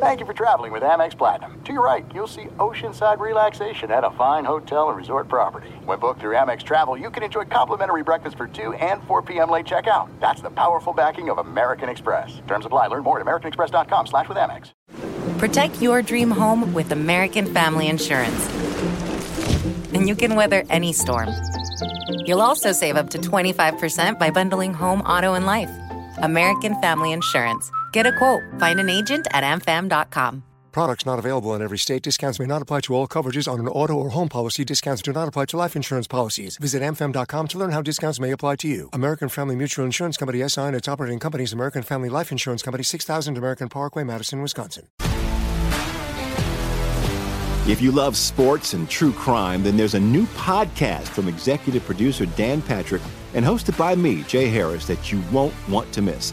Thank you for traveling with Amex Platinum. To your right, you'll see oceanside relaxation at a fine hotel and resort property. When booked through Amex Travel, you can enjoy complimentary breakfast for 2 and 4 p.m. late checkout. That's the powerful backing of American Express. Terms apply. Learn more at americanexpress.com slash with Amex. Protect your dream home with American Family Insurance. And you can weather any storm. You'll also save up to 25% by bundling home, auto, and life. American Family Insurance. Get a quote. Find an agent at amfam.com. Products not available in every state. Discounts may not apply to all coverages on an auto or home policy. Discounts do not apply to life insurance policies. Visit amfam.com to learn how discounts may apply to you. American Family Mutual Insurance Company SI and its operating companies American Family Life Insurance Company 6000 American Parkway, Madison, Wisconsin. If you love sports and true crime, then there's a new podcast from executive producer Dan Patrick and hosted by me, Jay Harris, that you won't want to miss.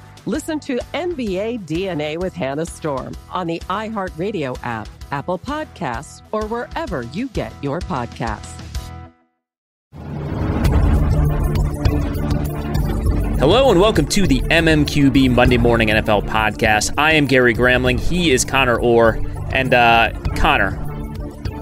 Listen to NBA DNA with Hannah Storm on the iHeartRadio app, Apple Podcasts, or wherever you get your podcasts. Hello and welcome to the MMQB Monday Morning NFL Podcast. I am Gary Gramling. He is Conor Orr. And uh, Conor,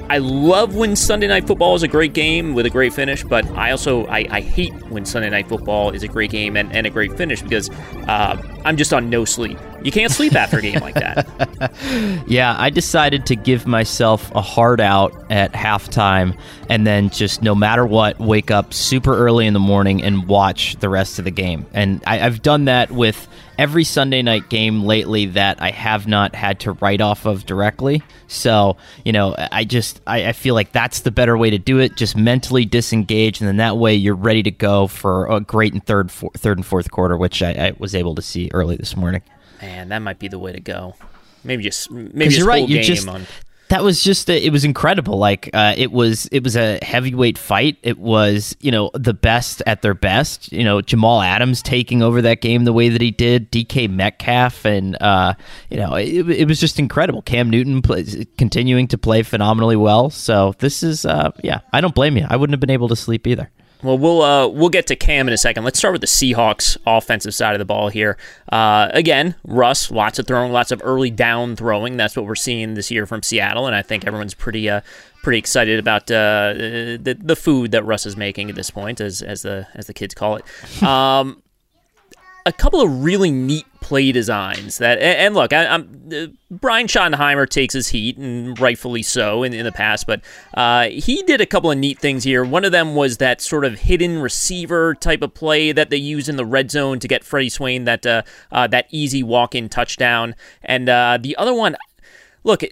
I love when Sunday Night Football is a great game with a great finish, but I also I, I hate when Sunday Night Football is a great game and, and a great finish because uh, I'm just on no sleep. You can't sleep after a game like that. yeah, I decided to give myself a hard out at halftime and then just no matter what, wake up super early in the morning and watch the rest of the game. And I, I've done that with every Sunday night game lately that I have not had to write off of directly. So, you know, I just I, I, feel like that's the better way to do it. Just mentally disengage, and then that way you're ready to go for a great and third, four, third and fourth quarter, which I, I was able to see early this morning. Man, that might be the way to go. Maybe just maybe you're right. You just on that was just a, it was incredible. Like uh, it was it was a heavyweight fight. It was you know the best at their best. You know jamal adams taking over that game the way that he did dk metcalf and uh, you know it, it, was just incredible. Cam newton plays, continuing to play phenomenally well. So this is uh, yeah i don't blame you. I wouldn't have been able to sleep either well, we'll uh, we'll get to Cam in a second. Let's start with the Seahawks offensive side of the ball here. Uh, again, Russ, lots of throwing, lots of early down throwing. That's what we're seeing this year from Seattle, and I think everyone's pretty uh, pretty excited about uh, the the food that Russ is making at this point, as as the as the kids call it. Um, a couple of really neat play designs that and, look I, am uh, brian schottenheimer takes his heat and rightfully so in, in the past but uh, he did a couple of neat things here one of them was that sort of hidden receiver type of play that they use in the red zone to get freddie swain that uh, uh that easy walk-in touchdown and uh, the other one look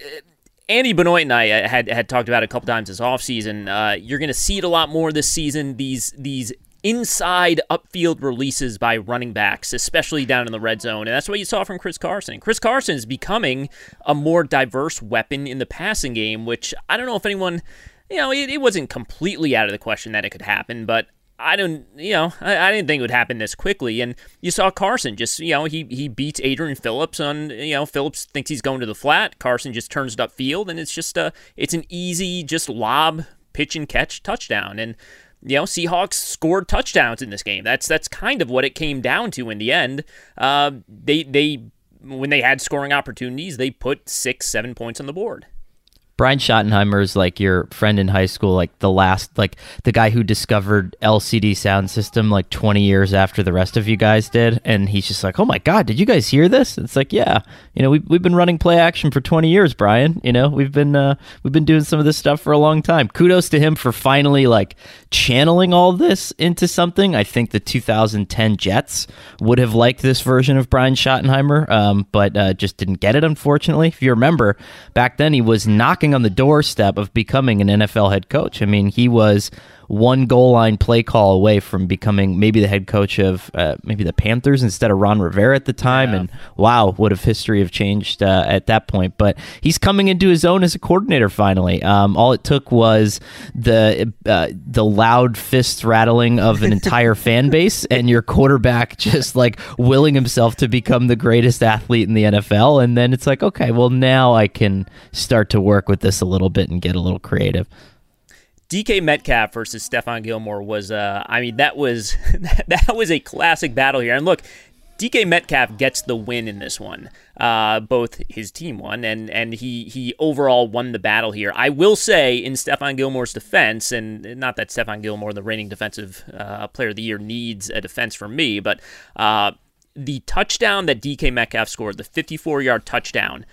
Andy Benoit and I had had talked about it a couple times this offseason. Uh, you're going to see it a lot more this season. These these inside upfield releases by running backs, especially down in the red zone. And that's what you saw from Chris Carson. Chris Carson is becoming a more diverse weapon in the passing game, which I don't know if anyone, you know, it, it wasn't completely out of the question that it could happen, but I don't, you know, I, I, didn't think it would happen this quickly. And you saw Carson just, you know, he he beats Adrian Phillips on, you know, Phillips thinks he's going to the flat. Carson just turns it upfield, and it's just a, it's an easy, just lob, pitch and catch touchdown. And you know, Seahawks scored touchdowns in this game. That's that's kind of what it came down to in the end. Uh, they they when they had scoring opportunities, they put six, seven points on the board. Brian Schottenheimer is like your friend in high school, like the last, like the guy who discovered LCD Soundsystem like 20 years after the rest of you guys did. And he's just like, oh my God, did you guys hear this? It's like, yeah, you know, we've, we've been running play action for 20 years, Brian. You know, we've been, uh, we've been doing some of this stuff for a long time. Kudos to him for finally like channeling all this into something. I think the 2010 Jets would have liked this version of Brian Schottenheimer, um, but uh, just didn't get it, unfortunately. If you remember, back then he was knocking on the doorstep of becoming an NFL head coach. I mean, he was one goal line play call away from becoming maybe the head coach of uh, maybe the Panthers instead of Ron Rivera at the time. Yeah. And wow, would have history have changed uh, at that point? But he's coming into his own as a coordinator finally. Um, all it took was the uh, the loud fist rattling of an entire fan base, and your quarterback just like willing himself to become the greatest athlete in the NFL. And then it's like, okay, well now I can start to work with this a little bit and get a little creative. DK Metcalf versus Stephon Gilmore was, uh, I mean, that was that was a classic battle here. And look, DK Metcalf gets the win in this one. Uh, both his team won, and and he he overall won the battle here. I will say in Stephon Gilmore's defense, and not that Stephon Gilmore, the reigning defensive uh, player of the year, needs a defense from me, but uh, the touchdown that DK Metcalf scored, the 54 yard touchdown.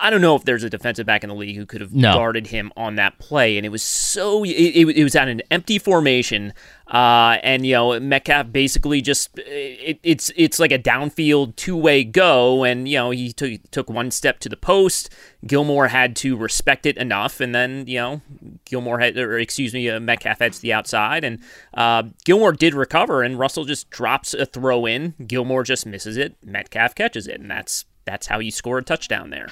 I don't know if there's a defensive back in the league who could have no. guarded him on that play, and it was so it, it, it was at an empty formation, uh, and you know Metcalf basically just it, it's it's like a downfield two way go, and you know he took took one step to the post. Gilmore had to respect it enough, and then you know Gilmore had or excuse me uh, Metcalf heads to the outside, and uh, Gilmore did recover, and Russell just drops a throw in. Gilmore just misses it. Metcalf catches it, and that's that's how you score a touchdown there.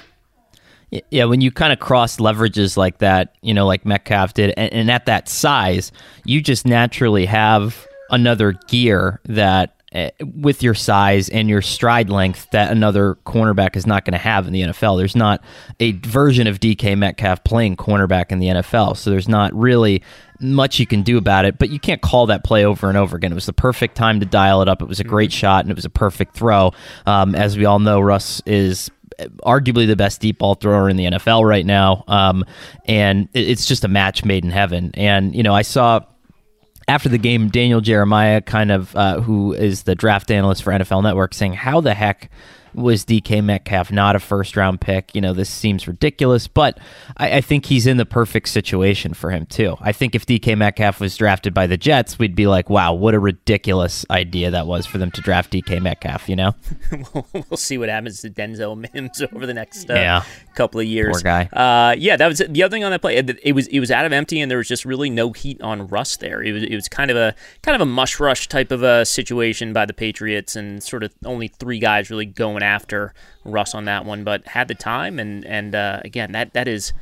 Yeah, when you kind of cross leverages like that, you know, like Metcalf did, and, and, at that size, you just naturally have another gear that, uh, with your size and your stride length, that another cornerback is not going to have in the NFL. There's not a version of DK Metcalf playing cornerback in the NFL, so there's not really much you can do about it, but you can't call that play over and over again. It was the perfect time to dial it up. It was a great mm-hmm. shot and it was a perfect throw. Um, as we all know, Russ is arguably the best deep ball thrower in the NFL right now. Um, and it's just a match made in heaven. And, you know, I saw after the game, Daniel Jeremiah, kind of, uh, who is the draft analyst for NFL Network, saying, How the heck was DK Metcalf not a first round pick? You know, this seems ridiculous, but I, I, think he's in the perfect situation for him, too. I think if DK Metcalf was drafted by the Jets, we'd be like, wow, what a ridiculous idea that was for them to draft DK Metcalf, you know? we'll see what happens to Denzel Mims over the next uh, yeah. couple of years. Poor guy. Uh, yeah, that was the other thing on that play. It, it, was it was out of empty, and there was just really no heat on Russ there. It was it was kind of a kind of a mush rush type of a situation by the Patriots, and sort of only three guys really going going after Russ on that one, but had the time. And and uh, again, that that is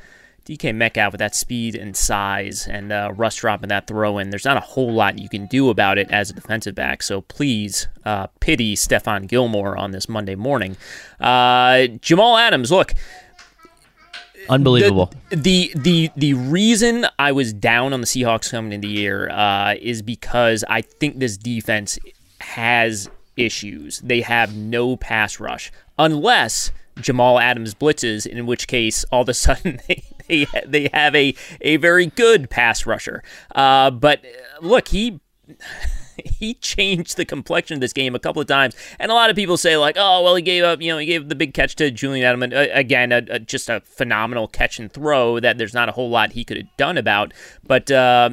DK Metcalf with that speed and size, and uh, Russ dropping that throw in. There's not a whole lot you can do about it as a defensive back. So please uh, pity Stephon Gilmore on this Monday morning. Uh, Jamal Adams, look. Unbelievable. The, the, the the reason I was down on the Seahawks coming into the year uh, is because I think this defense has issues. They have no pass rush unless Jamal Adams blitzes, in which case all of a sudden they they, they have a a very good pass rusher. Uh, but uh, look, he. he changed the complexion of this game a couple of times, and a lot of people say like, "Oh, well, he gave up, you know, he gave the big catch to Julian Edelman uh, again, a, a, just a phenomenal catch and throw that there's not a whole lot he could have done about." But uh,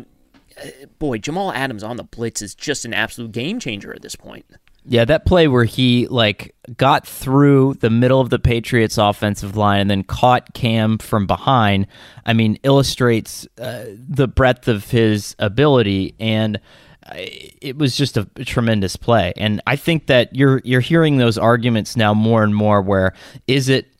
boy, Jamal Adams on the blitz is just an absolute game changer at this point. Yeah, that play where he like got through the middle of the Patriots offensive line and then caught Cam from behind, I mean, illustrates uh, the breadth of his ability and uh, it was just a tremendous play. And I think that you're you're hearing those arguments now more and more where is it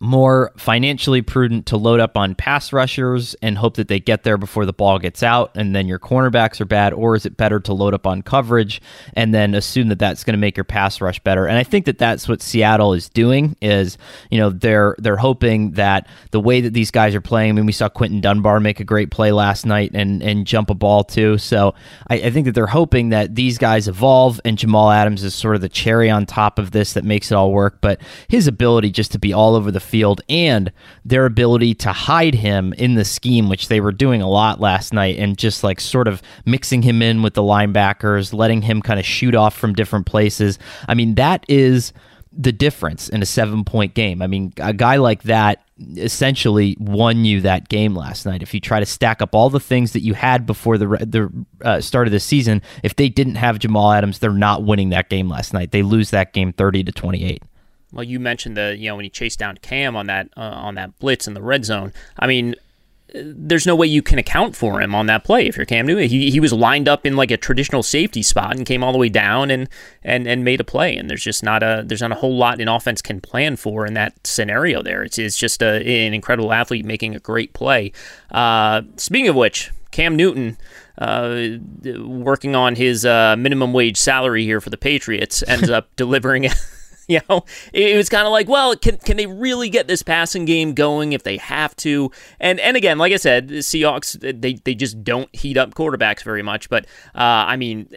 more financially prudent to load up on pass rushers and hope that they get there before the ball gets out and then your cornerbacks are bad or is it better to load up on coverage and then assume that that's going to make your pass rush better? And i think that that's what seattle is doing is you know they're they're hoping that the way that these guys are playing i mean we saw quinton dunbar make a great play last night and and jump a ball too. So i, I think that they're hoping that these guys evolve and jamal adams is sort of the cherry on top of this that makes it all work. But his ability just to be all over the field and their ability to hide him in the scheme, which they were doing a lot last night, and just like sort of mixing him in with the linebackers, letting him kind of shoot off from different places. I mean, that is the difference in a seven point game. I mean, a guy like that essentially won you that game last night. If you try to stack up all the things that you had before the the uh, start of the season, if they didn't have Jamal Adams, they're not winning that game last night. They lose that game 30 to 28 well, you mentioned the you know when he chased down Cam on that uh, on that blitz in the red zone. I mean, there's no way you can account for him on that play if you're Cam Newton. He, he was lined up in like a traditional safety spot and came all the way down and and and made a play. And there's just not a there's not a whole lot an offense can plan for in that scenario. There, it's it's just a, an incredible athlete making a great play. Uh, speaking of which, Cam Newton. Uh, working on his uh, minimum wage salary here for the Patriots ends up delivering you know, it was kind of like, well, can can they really get this passing game going if they have to? And and again, like I said, the Seahawks they they just don't heat up quarterbacks very much. But uh, I mean,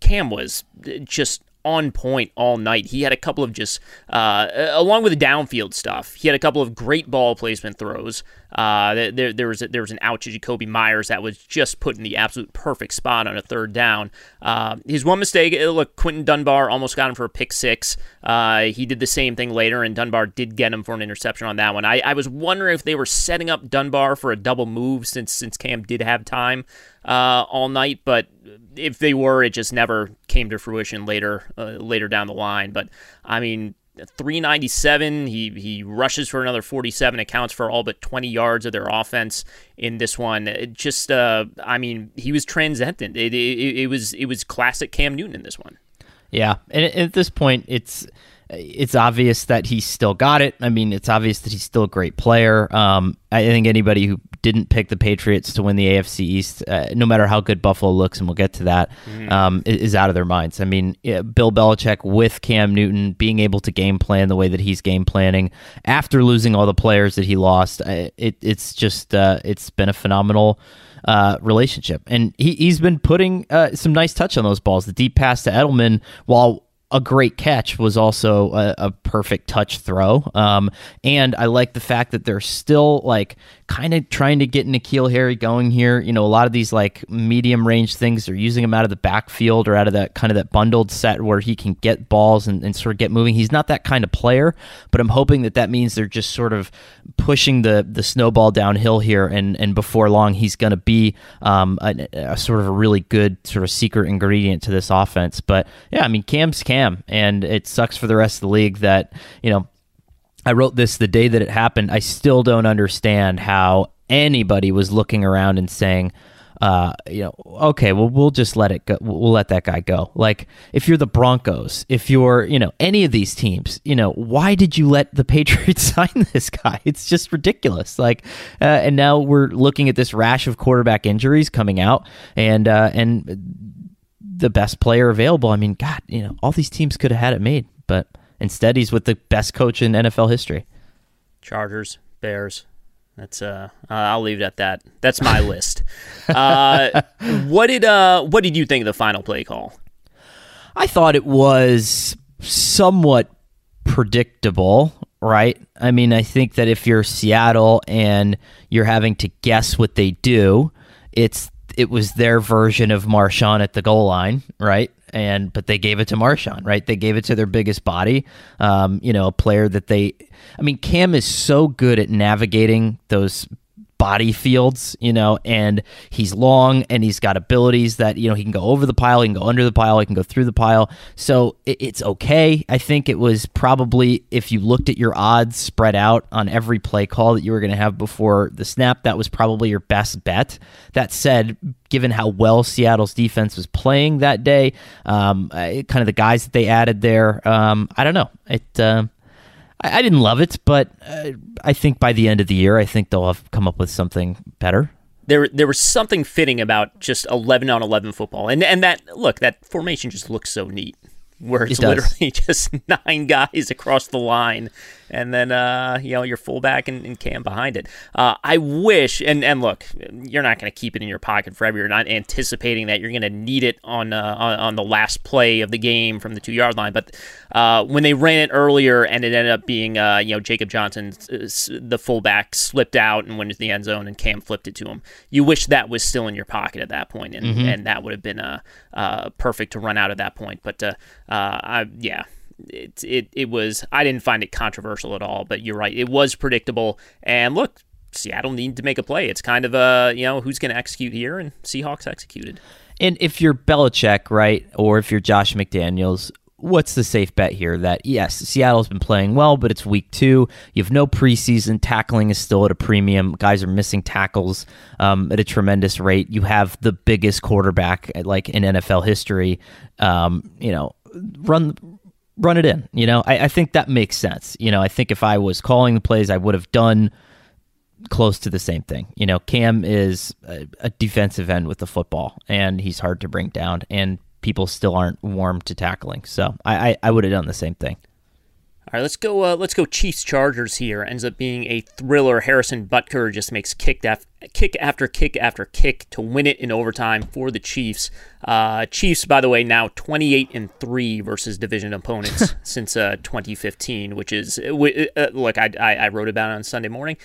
Cam was just on point all night. He had a couple of just, uh, along with the downfield stuff, he had a couple of great ball placement throws. Uh, there, there was a, there was an out to Jakobi Meyers that was just put in the absolute perfect spot on a third down. Uh, his one mistake, uh, look, Quinton Dunbar almost got him for a pick six. Uh, he did the same thing later, and Dunbar did get him for an interception on that one. I, I was wondering if they were setting up Dunbar for a double move since since Cam did have time uh, all night, but if they were, it just never came to fruition later uh, later down the line. But I mean, 397. He he rushes for another 47. Accounts for all but 20 yards of their offense in this one. It just, uh, I mean, he was transcendent. It, it, it was it was classic Cam Newton in this one. Yeah, and at this point, it's it's obvious that he's still got it. I mean, it's obvious that he's still a great player. Um, I think anybody who didn't pick the Patriots to win the AFC East, uh, no matter how good Buffalo looks, and we'll get to that, mm-hmm. um, is out of their minds. I mean, Bill Belichick with Cam Newton being able to game plan the way that he's game planning after losing all the players that he lost, it, it's just uh, it's been a phenomenal. Uh, relationship. And he, he's been putting uh, some nice touch on those balls. The deep pass to Edelman, while a great catch was also a, a perfect touch throw. Um, and I like the fact that they're still like kind of trying to get N'Keal Harry going here. You know, a lot of these like medium range things, they're using him out of the backfield or out of that kind of that bundled set where he can get balls and, and sort of get moving. He's not that kind of player, but I'm hoping that that means they're just sort of pushing the the snowball downhill here. And, and before long, he's going to be um, a, a, sort of a really good sort of secret ingredient to this offense. But yeah, I mean, Cam's Cam, and it sucks for the rest of the league that, you know, I wrote this the day that it happened. I still don't understand how anybody was looking around and saying, uh, you know, okay, well, we'll just let it go. We'll let that guy go. Like, if you're the Broncos, if you're, you know, any of these teams, you know, why did you let the Patriots sign this guy? It's just ridiculous. Like, uh, and now we're looking at this rash of quarterback injuries coming out, and uh, and the best player available. I mean, God, you know, all these teams could have had it made, but Instead, he's with the best coach in NFL history. Chargers, Bears. That's uh, uh I'll leave it at that. That's my list. Uh, what did uh, what did you think of the final play call? I thought it was somewhat predictable, right? I mean, I think that if you're Seattle and you're having to guess what they do, it's it was their version of Marshawn at the goal line, right? And but they gave it to Marshawn, right? They gave it to their biggest body, um, you know, a player that they. I mean, Cam is so good at navigating those body fields, you know, and he's long and he's got abilities that, you know, he can go over the pile, he can go under the pile, he can go through the pile. So it, it's okay. I think it was probably, if you looked at your odds spread out on every play call that you were going to have before the snap, that was probably your best bet. That said, given how well Seattle's defense was playing that day, um, kind of the guys that they added there, um, I don't know. It, uh, I, I didn't love it, but uh, I think by the end of the year, I think they'll have come up with something better. There, there was something fitting about just eleven on eleven football, and and that look that formation just looks so neat where it's it literally just nine guys across the line and then uh, you know your fullback and, and Cam behind it. Uh, I wish, and and look, you're not going to keep it in your pocket forever. You're not anticipating that you're going to need it on, uh, on, on the last play of the game from the two yard line. But uh, when they ran it earlier, and it ended up being uh, you know Jacob Johnson, the fullback slipped out and went into the end zone, and Cam flipped it to him. You wish that was still in your pocket at that point, and mm-hmm. and that would have been uh, perfect to run out at that point. But I, yeah it, it it was I didn't find it controversial at all, but you're right, it was predictable. And look, Seattle needed to make a play. It's kind of a you know who's going to execute here, and Seahawks executed. And if you're Belichick, right, or if you're Josh McDaniels, what's the safe bet here? That yes, Seattle's been playing well, but it's week two. You have no preseason. Tackling is still at a premium. Guys are missing tackles um, at a tremendous rate. You have the biggest quarterback like in NFL history. Um, you know, run run it in. You know, I, I, think that makes sense. You know, I think if I was calling the plays, I would have done close to the same thing. You know, Cam is a, a defensive end with the football, and he's hard to bring down, and people still aren't warm to tackling. So I, I, I would have done the same thing. All right, let's go. Uh, let's go. Chiefs Chargers here ends up being a thriller. Harrison Butker just makes kick, af- kick after kick after kick to win it in overtime for the Chiefs. Uh, Chiefs, by the way, now 28 and three versus division opponents since uh, 2015, which is uh, uh, look. I, I, I wrote about it on Sunday morning.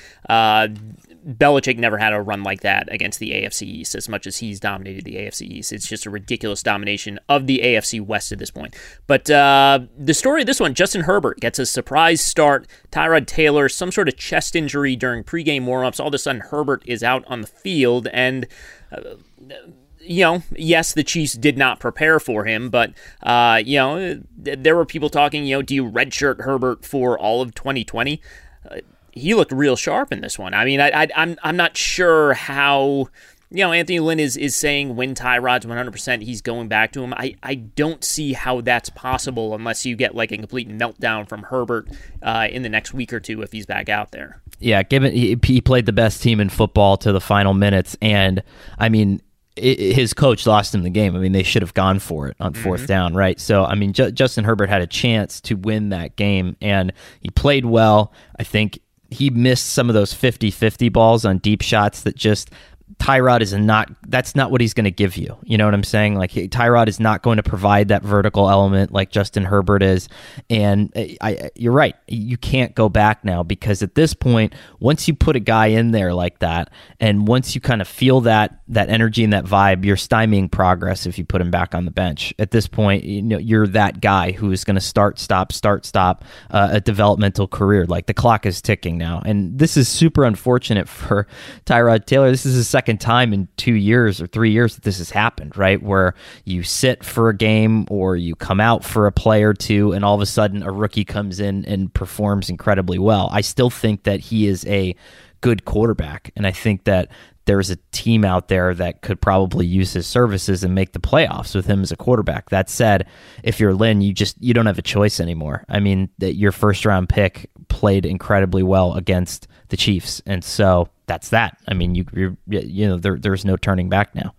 Belichick never had a run like that against the AFC East as much as he's dominated the AFC East. It's just a ridiculous domination of the AFC West at this point. But uh, the story of this one, Justin Herbert gets a surprise start. Tyrod Taylor, some sort of chest injury during pregame warmups. All of a sudden, Herbert is out on the field and. Uh, you know, yes, the Chiefs did not prepare for him, but uh, you know, there were people talking. You know, do you redshirt Herbert for all of 2020? He looked real sharp in this one. I mean, I, I, I'm I'm not sure how you know, Anthony Lynn is, is saying when Tyrod's 100%, he's going back to him. I, I don't see how that's possible unless you get like a complete meltdown from Herbert uh, in the next week or two if he's back out there. Yeah, given he, he played the best team in football to the final minutes. And I mean, it, his coach lost him the game. I mean, they should have gone for it on 4th mm-hmm. down, right? So, I mean, J- Justin Herbert had a chance to win that game, and he played well. I think he missed some of those 50-50 balls on deep shots that just Tyrod is not that's not what he's going to give you. You know what I'm saying? Like Tyrod is not going to provide that vertical element like Justin Herbert is. And I, I, you're right. You can't go back now because at this point, once you put a guy in there like that, and once you kind of feel that that energy and that vibe, you're stymieing progress if you put him back on the bench. At this point, you know you're that guy who is going to start, stop, start, stop uh, a developmental career. Like the clock is ticking now, and this is super unfortunate for Tyrod Taylor. This is second time in two years or three years that this has happened, right? Where you sit for a game or you come out for a play or two, and all of a sudden a rookie comes in and performs incredibly well. I still think that he is a good quarterback, and I think that there's a team out there that could probably use his services and make the playoffs with him as a quarterback. That said, if you're Lynn, you just you don't have a choice anymore. I mean, that your first round pick played incredibly well against the Chiefs, and so that's that. I mean, you you know there there's no turning back now.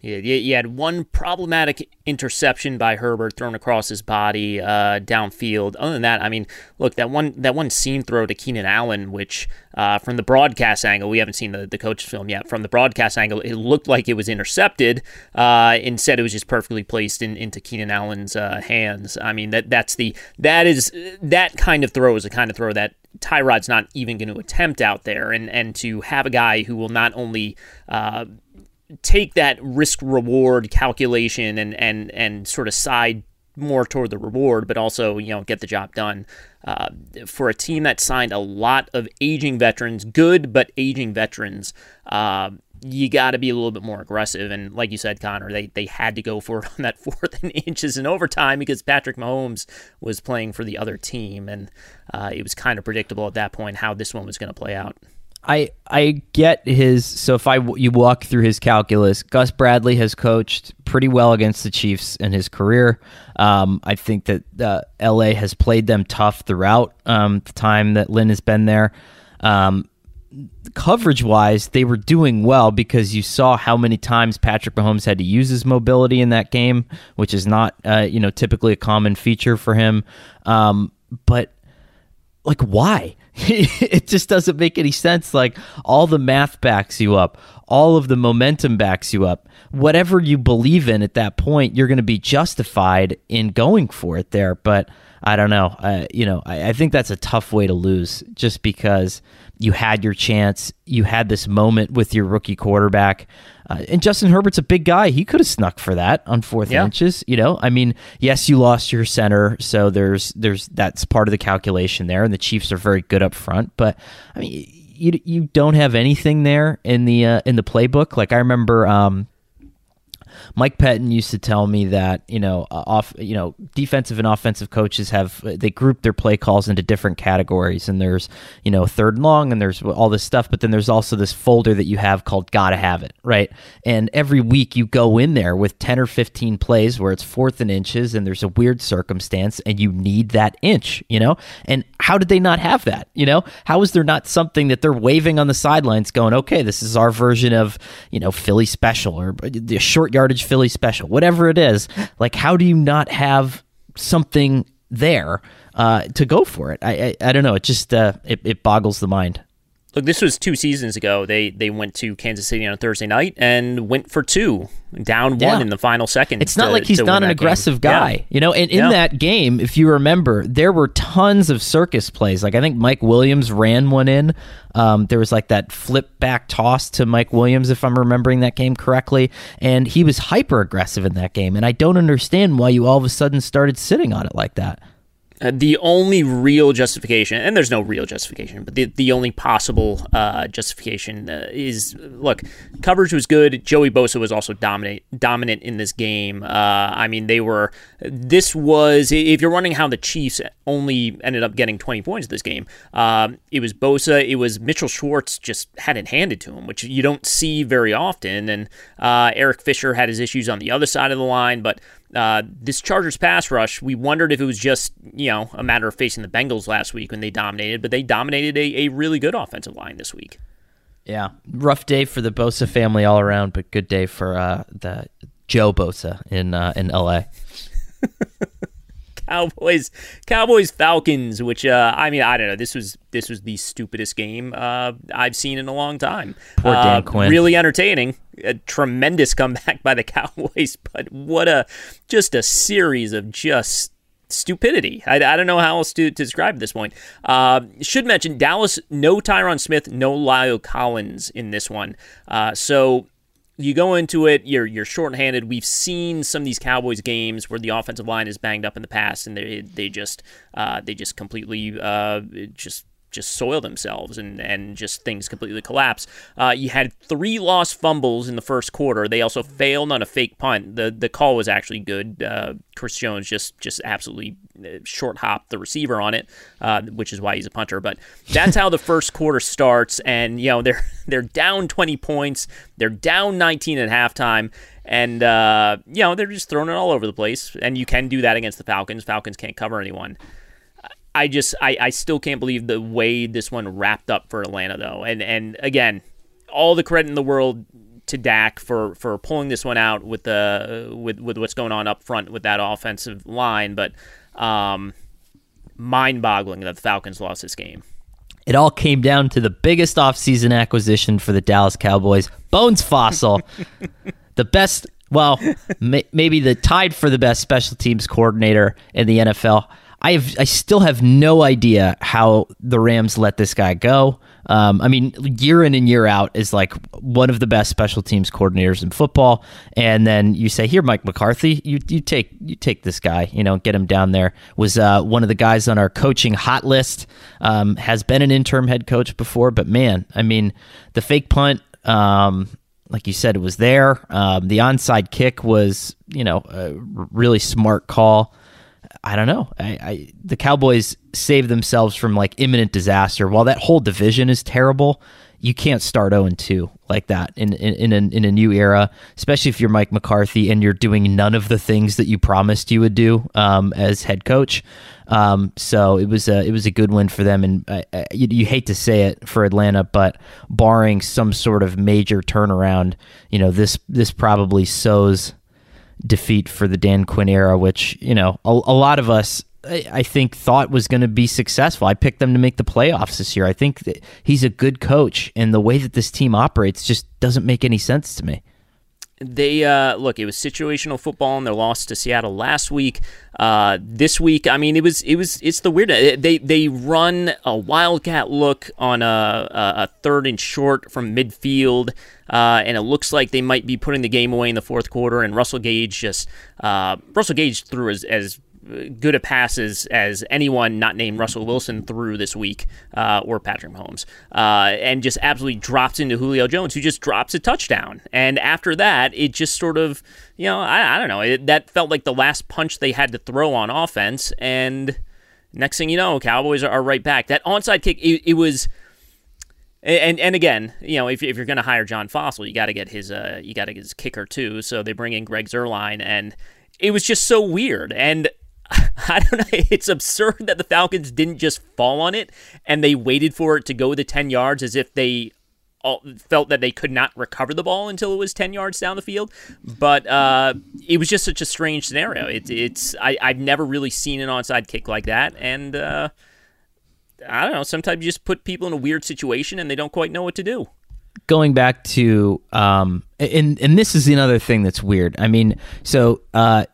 Yeah, you had one problematic interception by Herbert thrown across his body uh, downfield. Other than that, I mean, look that one that one seam throw to Keenan Allen, which uh, from the broadcast angle, we haven't seen the, the coach's film yet. From the broadcast angle, it looked like it was intercepted. Uh, instead, it was just perfectly placed in, into Keenan Allen's uh, hands. I mean, that that's the that is that kind of throw is a kind of throw that Tyrod's not even going to attempt out there, and and to have a guy who will not only uh, take that risk reward calculation and and and sort of side more toward the reward, but also you know get the job done. Uh, for a team that signed a lot of aging veterans, good but aging veterans, uh, you got to be a little bit more aggressive. And like you said, Conor, they they had to go for it on that fourth and inches in overtime because Patrick Mahomes was playing for the other team, and uh, it was kind of predictable at that point how this one was going to play out. I I get his. So if I you walk through his calculus, Gus Bradley has coached pretty well against the Chiefs in his career. Um, I think that uh, L.A. has played them tough throughout um, the time that Lynn has been there. Um, coverage wise, they were doing well because you saw how many times Patrick Mahomes had to use his mobility in that game, which is not uh, you know typically a common feature for him. Um, but like, why? it just doesn't make any sense. Like all the math backs you up, all of the momentum backs you up. Whatever you believe in at that point, you're going to be justified in going for it there. But I don't know. Uh, you know, I, I think that's a tough way to lose just because you had your chance. You had this moment with your rookie quarterback. Uh, and Justin Herbert's a big guy. He could have snuck for that on fourth yeah. inches. You know, I mean, yes, you lost your center, so there's there's that's part of the calculation there. And the Chiefs are very good up front, but I mean, you you don't have anything there in the uh, in the playbook. Like I remember. Um, Mike Pettine used to tell me that you know uh, off you know defensive and offensive coaches have they group their play calls into different categories. And there's you know third and long and there's all this stuff but then there's also this folder that you have called gotta have it right? And every week you go in there with 10 or 15 plays where it's fourth and inches and there's a weird circumstance and you need that inch you know? And how did they not have that you know? How is there not something that they're waving on the sidelines going okay this is our version of you know Philly special or the short yard Philly special, whatever it is. Like, how do you not have something there uh, to go for it? I, I, I don't know. It just uh, it, it boggles the mind. Look, this was two seasons ago. They they went to Kansas City on a Thursday night and went for two, down one yeah. in the final second. It's not to, like he's not an aggressive game. guy, yeah. you know. And in yeah. that game, if you remember, there were tons of circus plays. Like I think Mike Williams ran one in. Um, there was like that flip back toss to Mike Williams, if I'm remembering that game correctly, and he was hyper aggressive in that game. And I don't understand why you all of a sudden started sitting on it like that. Uh, the only real justification, and there's no real justification, but the, the only possible uh, justification uh, is look, coverage was good. Joey Bosa was also dominant dominant in this game. Uh, I mean, they were. This was if you're wondering how the Chiefs only ended up getting 20 points in this game. Um, it was Bosa. It was Mitchell Schwartz just had it handed to him, which you don't see very often. And uh, Eric Fisher had his issues on the other side of the line, but uh, this Chargers pass rush, we wondered if it was just, you know, a matter of facing the Bengals last week when they dominated, but they dominated a, a really good offensive line this week. Yeah. Rough day for the Bosa family all around, but good day for uh, the Joe Bosa in uh, in LA. Cowboys, Cowboys, Falcons. Which uh, I mean, I don't know. This was this was the stupidest game uh, I've seen in a long time. Poor Dan uh, Quinn. Really entertaining. A tremendous comeback by the Cowboys, but what a just a series of just stupidity. I, I, don't know how else to, to describe at this point. Uh, should mention Dallas, no Tyron Smith, no La'el Collins in this one. Uh, so you go into it, you're you're shorthanded. We've seen some of these Cowboys games where the offensive line is banged up in the past, and they they just uh, they just completely uh, just just soil themselves and, and just things completely collapse. Uh, you had three lost fumbles in the first quarter. They also failed on a fake punt. The the call was actually good. Uh, Chris Jones just just absolutely uh, short hopped the receiver on it, uh, which is why he's a punter. But that's how the first quarter starts, and you know they're they're down 20 points. They're down 19 at halftime. And uh, you know they're just throwing it all over the place, and you can do that against the Falcons. Falcons can't cover anyone. I just I, I still can't believe the way this one wrapped up for Atlanta though. And and again, all the credit in the world to Dak for for pulling this one out with the with with what's going on up front with that offensive line, but um, mind-boggling that the Falcons lost this game. It all came down to the biggest offseason acquisition for the Dallas Cowboys, Bones Fassel. the best, well, may, maybe the tied for the best special teams coordinator in the NFL. I have I still have no idea how the Rams let this guy go. Um, I mean, year in and year out is like one of the best special teams coordinators in football. And then you say, "Here, Mike McCarthy, you you take you take this guy, you know, get him down there." Was uh, one of the guys on our coaching hot list. Um, has been an interim head coach before, but man, I mean, the fake punt. Um, like you said, it was there. Um, the onside kick was, you know, a really smart call. I don't know. I, I, the Cowboys saved themselves from like imminent disaster. While that whole division is terrible, you can't start 0 2 like that in in, in, a, in a new era, especially if you're Mike McCarthy and you're doing none of the things that you promised you would do um, as head coach. Um, so it was a it was a good win for them, and uh, uh, you, you, hate to say it for Atlanta, but barring some sort of major turnaround, you know this this probably sows defeat for the Dan Quinn era, which you know a, a lot of us I think thought was going to be successful. I picked them to make the playoffs this year. I think that he's a good coach, and the way that this team operates just doesn't make any sense to me. They uh, look. It was situational football, and they lost to Seattle last week. Uh, this week, I mean, it was it was it's the weird. They they run a wildcat look on a a third and short from midfield, uh, and it looks like they might be putting the game away in the fourth quarter. And Russell Gage just uh, Russell Gage threw as as good a passes as anyone not named Russell Wilson threw this week, uh, or Patrick Mahomes, uh, and just absolutely drops into Julio Jones, who just drops a touchdown. And after that, it just sort of, you know, I, I don't know, it, that felt like the last punch they had to throw on offense. And next thing you know, Cowboys are, are right back. That onside kick, it, it was. And and again, you know, if, if you're going to hire John Fassel, you got to get his uh you got to get his kicker too. So they bring in Greg Zuerlein, and it was just so weird. And I don't know. It's absurd that the Falcons didn't just fall on it and they waited for it to go the 10 yards as if they all felt that they could not recover the ball until it was 10 yards down the field. But uh, it was just such a strange scenario. It, it's I, have never really seen an onside kick like that. And uh, I don't know. Sometimes you just put people in a weird situation and they don't quite know what to do going back to um and and this is another thing that's weird. I mean, so uh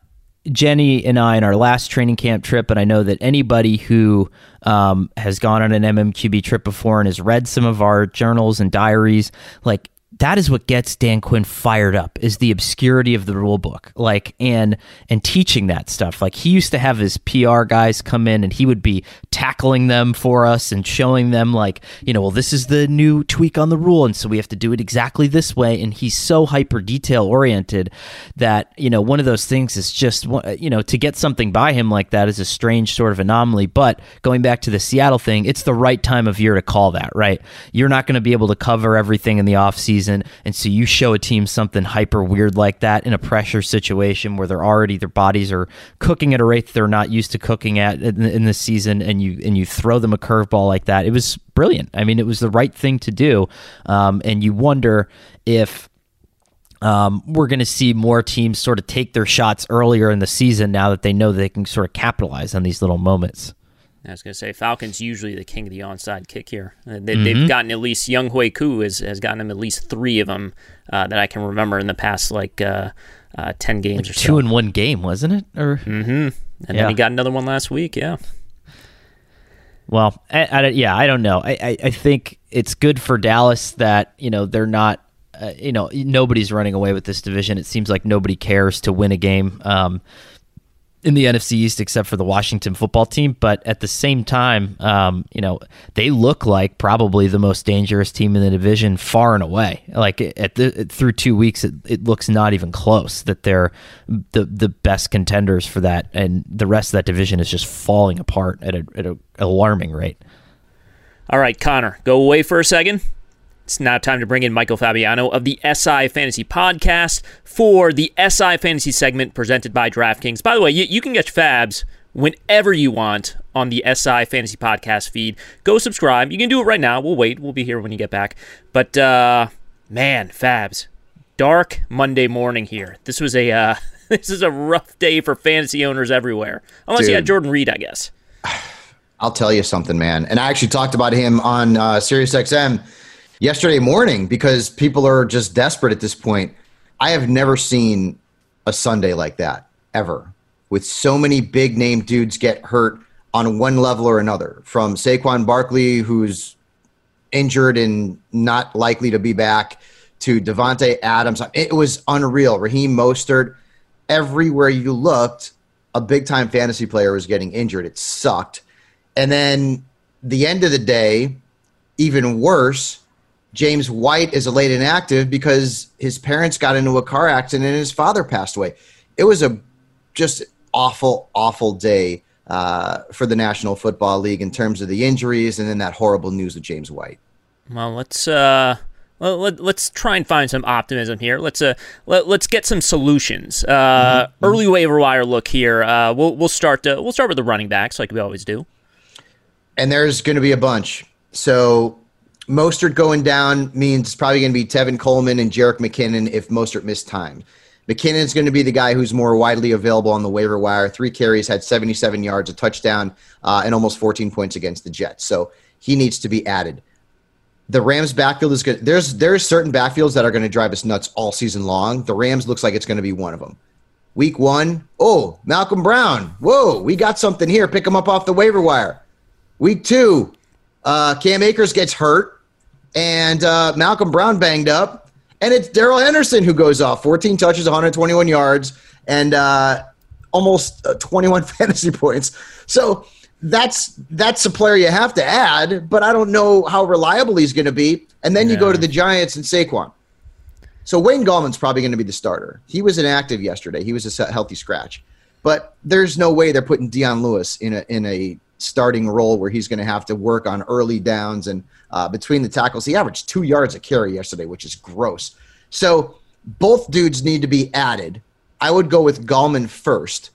Jenny and I in our last training camp trip, and I know that anybody who um, has gone on an MMQB trip before and has read some of our journals and diaries, like that is what gets Dan Quinn fired up is the obscurity of the rule book. Like and and teaching that stuff. Like he used to have his PR guys come in and he would be tackling them for us and showing them like, you know, well this is the new tweak on the rule and so we have to do it exactly this way and he's so hyper detail oriented that, you know, one of those things is just you know, to get something by him like that is a strange sort of anomaly, but going back to the Seattle thing, it's the right time of year to call that, right? You're not going to be able to cover everything in the offseason season. And so you show a team something hyper weird like that in a pressure situation where they're already their bodies are cooking at a rate they're not used to cooking at in, in season, and you and you throw them a curveball like that. It was brilliant. I mean, it was the right thing to do. Um, and you wonder if um, we're going to see more teams sort of take their shots earlier in the season now that they know they can sort of capitalize on these little moments. I was going to say Falcons usually the king of the onside kick here. Uh, they, have mm-hmm. gotten at least Younghoe Koo has, has gotten them at least three of them uh, that I can remember in the past like uh, uh, ten games like or two so. in one game, wasn't it? Or mm-hmm. and yeah. then he got another one last week. Yeah. Well, I, I, yeah, I don't know. I, I, I, think it's good for Dallas that you know they're not. Uh, you know, nobody's running away with this division. It seems like nobody cares to win a game. Um, in the NFC East except for the Washington football team. But at the same time, um, you know, they look like probably the most dangerous team in the division far and away. Like at the through two weeks, it, it looks not even close that they're the the best contenders for that, and the rest of that division is just falling apart at at an alarming rate. All right, Conor, go away for a second. It's now time to bring in Michael Fabiano of the SI Fantasy Podcast for the SI Fantasy segment presented by DraftKings. By the way, you, you can get Fabs whenever you want on the SI Fantasy Podcast feed. Go subscribe. You can do it right now. We'll wait. We'll be here when you get back. But, uh, man, Fabs, dark Monday morning here. This was a. Uh, this is a rough day for fantasy owners everywhere. Unless Dude. you had Jordan Reed, I guess. I'll tell you something, man. And I actually talked about him on uh, SiriusXM yesterday morning because people are just desperate at this point. I have never seen a Sunday like that ever, with so many big name dudes get hurt on one level or another. From Saquon Barkley, who's injured and not likely to be back, to Davante Adams. It was unreal. Raheem Mostert. Everywhere you looked, a big time fantasy player was getting injured. It sucked. And then the end of the day, even worse, James White is a late inactive because his parents got into a car accident and his father passed away. It was a just awful, awful day uh, for the National Football League in terms of the injuries and then that horrible news of James White. Well, let's uh, well, let, us try and find some optimism here. Let's uh, let, us get some solutions. Uh, mm-hmm. Early waiver wire look here. Uh, we'll we'll start uh, we'll start with the running backs like we always do. And there's going to be a bunch. So Mostert going down means it's probably going to be Tevin Coleman and Jerick McKinnon if Mostert missed time. McKinnon's going to be the guy who's more widely available on the waiver wire. Three carries, had 77 yards, a touchdown, uh, and almost 14 points against the Jets. So he needs to be added. The Rams backfield is good. There's there's certain backfields that are going to drive us nuts all season long. The Rams looks like it's going to be one of them. Week one, oh Malcolm Brown, whoa, we got something here. Pick him up off the waiver wire. Week two, uh, Cam Akers gets hurt, and uh, Malcolm Brown banged up, and it's Darrell Henderson who goes off. 14 touches, 121 yards, and uh, almost uh, 21 fantasy points. So that's that's a player you have to add, but I don't know how reliable he's going to be. And then yeah. you go to the Giants and Saquon. So Wayne Gallman's probably going to be the starter. He was inactive yesterday. He was a healthy scratch, but there's no way they're putting Dion Lewis in a in a starting role where he's going to have to work on early downs and uh, between the tackles. He averaged two yards a carry yesterday, which is gross. So both dudes need to be added. I would go with Gallman first,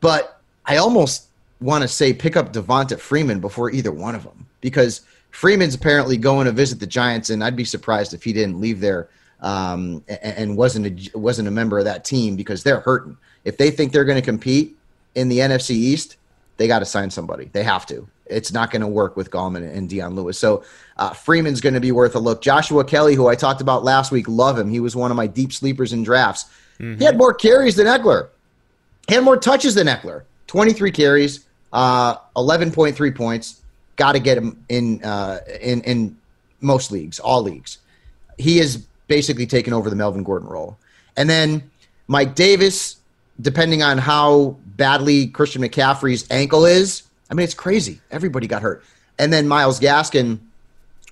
but I almost want to say pick up Devonta Freeman before either one of them because Freeman's apparently going to visit the Giants, and I'd be surprised if he didn't leave there um, and wasn't a, wasn't a member of that team because they're hurting. If they think they're going to compete in the NFC East, they got to sign somebody. They have to. It's not going to work with Gallman and Dion Lewis. So uh, Freeman's going to be worth a look. Joshua Kelley, who I talked about last week, love him. He was one of my deep sleepers in drafts. Mm-hmm. He had more carries than Ekeler. He had more touches than Ekeler. 23 carries, uh, 11.3 points. Got to get him in, uh, in in most leagues, all leagues. He is basically taken over the Melvin Gordon role. And then Mike Davis, depending on how badly Christian McCaffrey's ankle is, I mean, it's crazy. Everybody got hurt. And then Myles Gaskin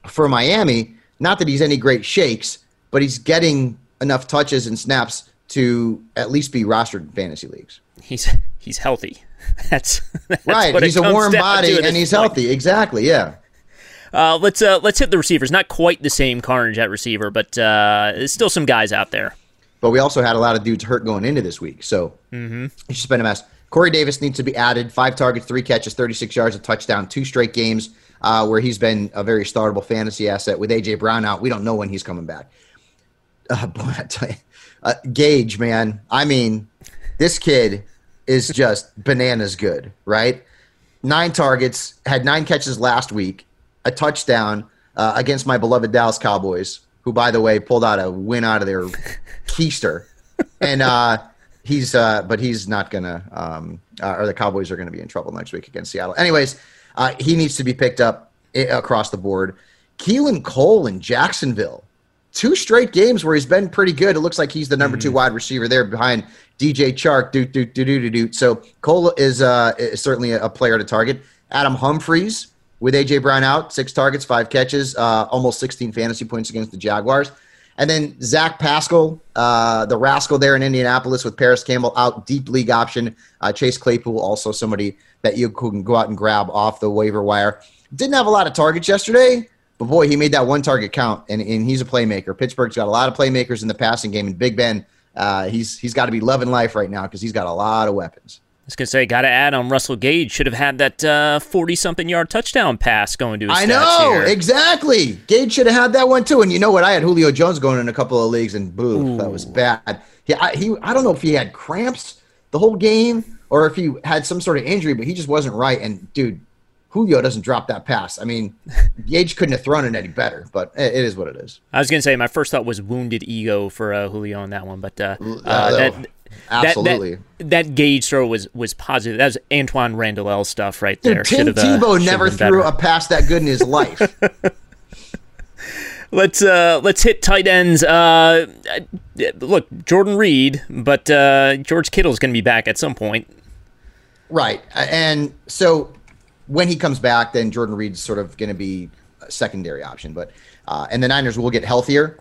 for Miami, not that he's any great shakes, but he's getting enough touches and snaps to at least be rostered in fantasy leagues. He's he's healthy. That's, that's right. He's a warm body and he's point. healthy. Exactly. Yeah. Uh, let's uh, let's hit the receivers. Not quite the same carnage at receiver, but uh, there's still some guys out there. But we also had a lot of dudes hurt going into this week, so mm-hmm. you should spend a mess. Corey Davis needs to be added. Five targets, three catches, 36 yards, a touchdown, two straight games uh, where he's been a very startable fantasy asset. With AJ Brown out, we don't know when he's coming back. Uh, boy, I tell you, uh, Gage, man. I mean, this kid is just bananas good, right? Nine targets, had nine catches last week, a touchdown uh, against my beloved Dallas Cowboys, who, by the way, pulled out a win out of their keister. And uh, he's, uh, but he's not gonna, um, uh, or the Cowboys are gonna be in trouble next week against Seattle. Anyways, uh, he needs to be picked up across the board. Keelan Cole in Jacksonville, two straight games where he's been pretty good. It looks like he's the number mm-hmm. two wide receiver there behind DJ Chark. Do do do do do. So Cole is, uh, is certainly a player to target. Adam Humphries with AJ Brown out, six targets, five catches, uh, almost 16 fantasy points against the Jaguars. And then Zach Pascal, uh, the rascal there in Indianapolis with Parris Campbell out, deep league option. Uh, Chase Claypool, also somebody that you can go out and grab off the waiver wire. Didn't have a lot of targets yesterday, but boy, he made that one target count, and, and he's a playmaker. Pittsburgh's got a lot of playmakers in the passing game, and Big Ben, uh, he's he's got to be loving life right now because he's got a lot of weapons. I was gonna say, got to add on Russell Gage. Should have had that forty-something uh, yard touchdown pass going to his. I know here. exactly. Gage should have had that one too. And you know what? I had Julio Jones going in a couple of leagues, and boo, Ooh. that was bad. He, I, he, I don't know if he had cramps the whole game or if he had some sort of injury, but he just wasn't right. And dude, Julio doesn't drop that pass. I mean, Gage couldn't have thrown it any better, but it is what it is. I was gonna say my first thought was wounded ego for uh, Julio on that one, but uh, uh, that Absolutely. That, that, that, Gage throw was was positive. That was Antwaan Randle stuff right there. Dude, Tim uh, Tebow never threw a pass that good in his life. let's uh, let's hit tight ends. Uh, look, Jordan Reed, but uh, George Kittle's going to be back at some point. Right, and so when he comes back, then Jordan Reed's sort of going to be a secondary option. But uh, and the Niners will get healthier,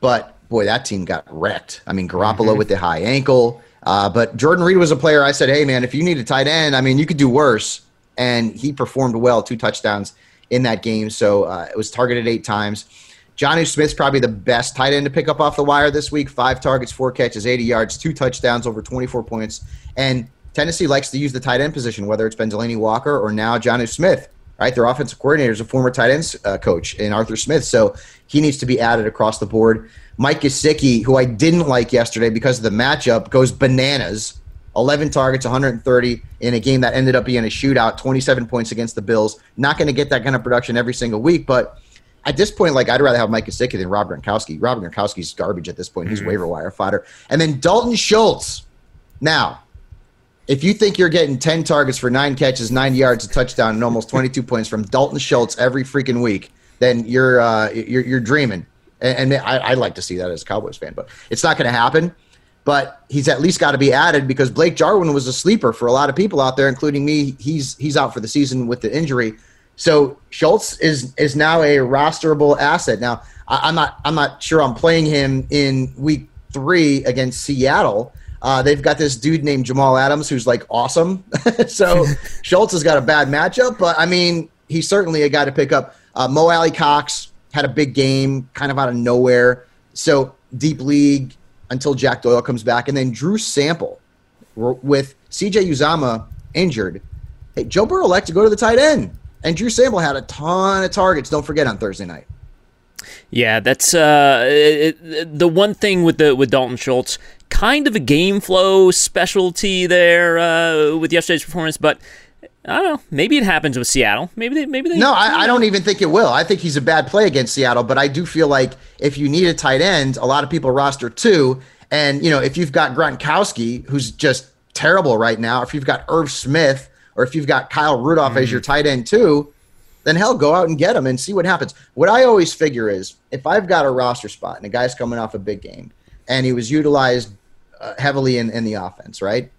but boy, that team got wrecked. I mean, Garoppolo mm-hmm. with the high ankle. Uh, but Jordan Reed was a player I said, hey, man, if you need a tight end, I mean, you could do worse. And he performed well, two touchdowns in that game. So uh, it was targeted eight times. Jonnu Smith's probably the best tight end to pick up off the wire this week. Five targets, four catches, 80 yards, two touchdowns, over 24 points. And Tennessee likes to use the tight end position, whether it's been Delanie Walker or now Jonnu Smith. Right, their offensive coordinator is a former tight ends uh, coach in Arthur Smith, so he needs to be added across the board. Mike Gesicki, who I didn't like yesterday because of the matchup, goes bananas. 11 targets, 130 in a game that ended up being a shootout, 27 points against the Bills. Not going to get that kind of production every single week, but at this point, like I'd rather have Mike Gesicki than Rob Gronkowski. Rob Gronkowski's garbage at this point. He's mm-hmm. waiver wire fodder. And then Dalton Schultz. Now, if you think you're getting 10 targets for nine catches, 90 yards, a touchdown, and almost 22 points from Dalton Schultz every freaking week, then you're uh, you're, you're dreaming. And, and I, would like to see that as a Cowboys fan, but it's not going to happen. But he's at least got to be added because Blake Jarwin was a sleeper for a lot of people out there, including me. He's he's out for the season with the injury. So Schultz is is now a rosterable asset. Now I, am not I'm not sure I'm playing him in week three against Seattle. Uh, they've got this dude named Jamal Adams who's like awesome. so Schultz has got a bad matchup, but I mean he's certainly a guy to pick up. Uh, Mo Alie-Cox had a big game, kind of out of nowhere. So deep league until Jack Doyle comes back, and then Drew Sample with C.J. Uzomah injured. Hey, Joe Burrow liked to go to the tight end. And Drew Sample had a ton of targets. Don't forget on Thursday night. Yeah, that's uh, it, the one thing with the with Dalton Schultz. Kind of a game flow specialty there uh, with yesterday's performance, but I don't know. Maybe it happens with Seattle. Maybe they. Maybe they. No, I, I, don't even think it will. I think he's a bad play against Seattle, but I do feel like if you need a tight end, a lot of people roster two, and you know if you've got Gronkowski, who's just terrible right now, if you've got Irv Smith, or if you've got Kyle Rudolph mm-hmm. as your mm. tight end too, then hell, go out and get him and see what happens. What I always figure is if I've got a roster spot and a guy's coming off a big game and he was utilized uh, heavily in, in the offense, right?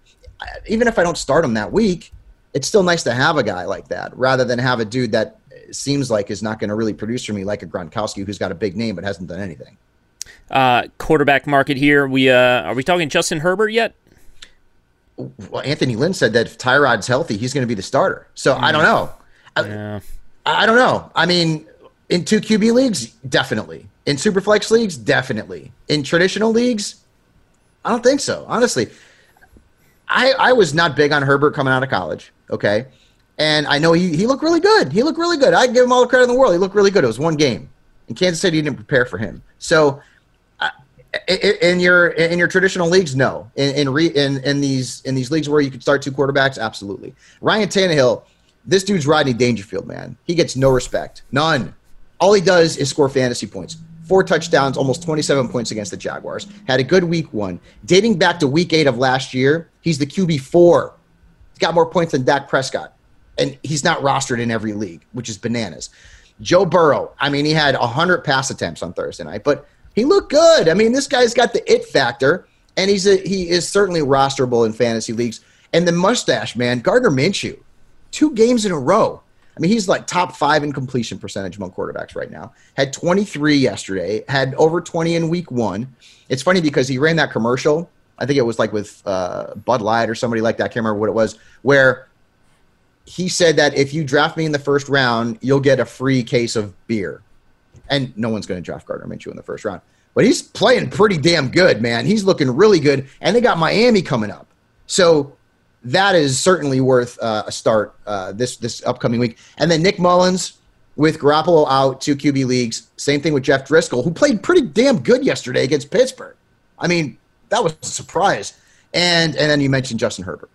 Even if I don't start him that week, it's still nice to have a guy like that rather than have a dude that seems like is not going to really produce for me like a Gronkowski who's got a big name but hasn't done anything. Uh, quarterback market here. We uh, are we talking Justin Herbert yet? well, Anthony Lynn said that if Tyrod's healthy, he's going to be the starter. So. I don't know. Yeah. I, don't know. I mean, in two QB leagues, definitely. In superflex leagues, definitely. In traditional leagues, I don't think so. Honestly, I I was not big on Herbert coming out of college. Okay, and I know he he looked really good. He looked really good. I give him all the credit in the world. He looked really good. It was one game, and Kansas City didn't prepare for him. So in your in your traditional leagues, no. In in, re, in in these in these leagues where you can start two quarterbacks, absolutely. Ryan Tannehill, this dude's Rodney Dangerfield, man. He gets no respect, none. All he does is score fantasy points. Four touchdowns, almost 27 points against the Jaguars. Had a good week one. Dating back to week eight of last year, he's the QB four. He's got more points than Dak Prescott, and he's not rostered in every league, which is bananas. Joe Burrow, I mean, he had 100 pass attempts on Thursday night, but he looked good. I mean, this guy's got the it factor, and he's a, he is certainly rosterable in fantasy leagues. And the mustache, man, Gardner Minshew, two games in a row. I mean, he's like top five in completion percentage among quarterbacks right now. Had 23 yesterday, had over 20 in week one. It's funny because he ran that commercial. I think it was like with uh, Bud Light or somebody like that. I can't remember what it was, where he said that if you draft me in the first round, you'll get a free case of beer and no one's going to draft Gardner Minshew in the first round. But he's playing pretty damn good, man. He's looking really good, and they got Miami coming up, so that is certainly worth uh, a start uh, this this upcoming week. And then Nick Mullens with Garoppolo out, two QB leagues. Same thing with Jeff Driskel, who played pretty damn good yesterday against Pittsburgh. I mean, that was a surprise. And and then you mentioned Justin Herbert.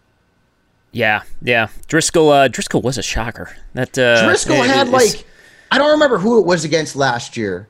Yeah, yeah. Driskel uh, Driskel was a shocker. That uh, Driskel had like I don't remember who it was against last year.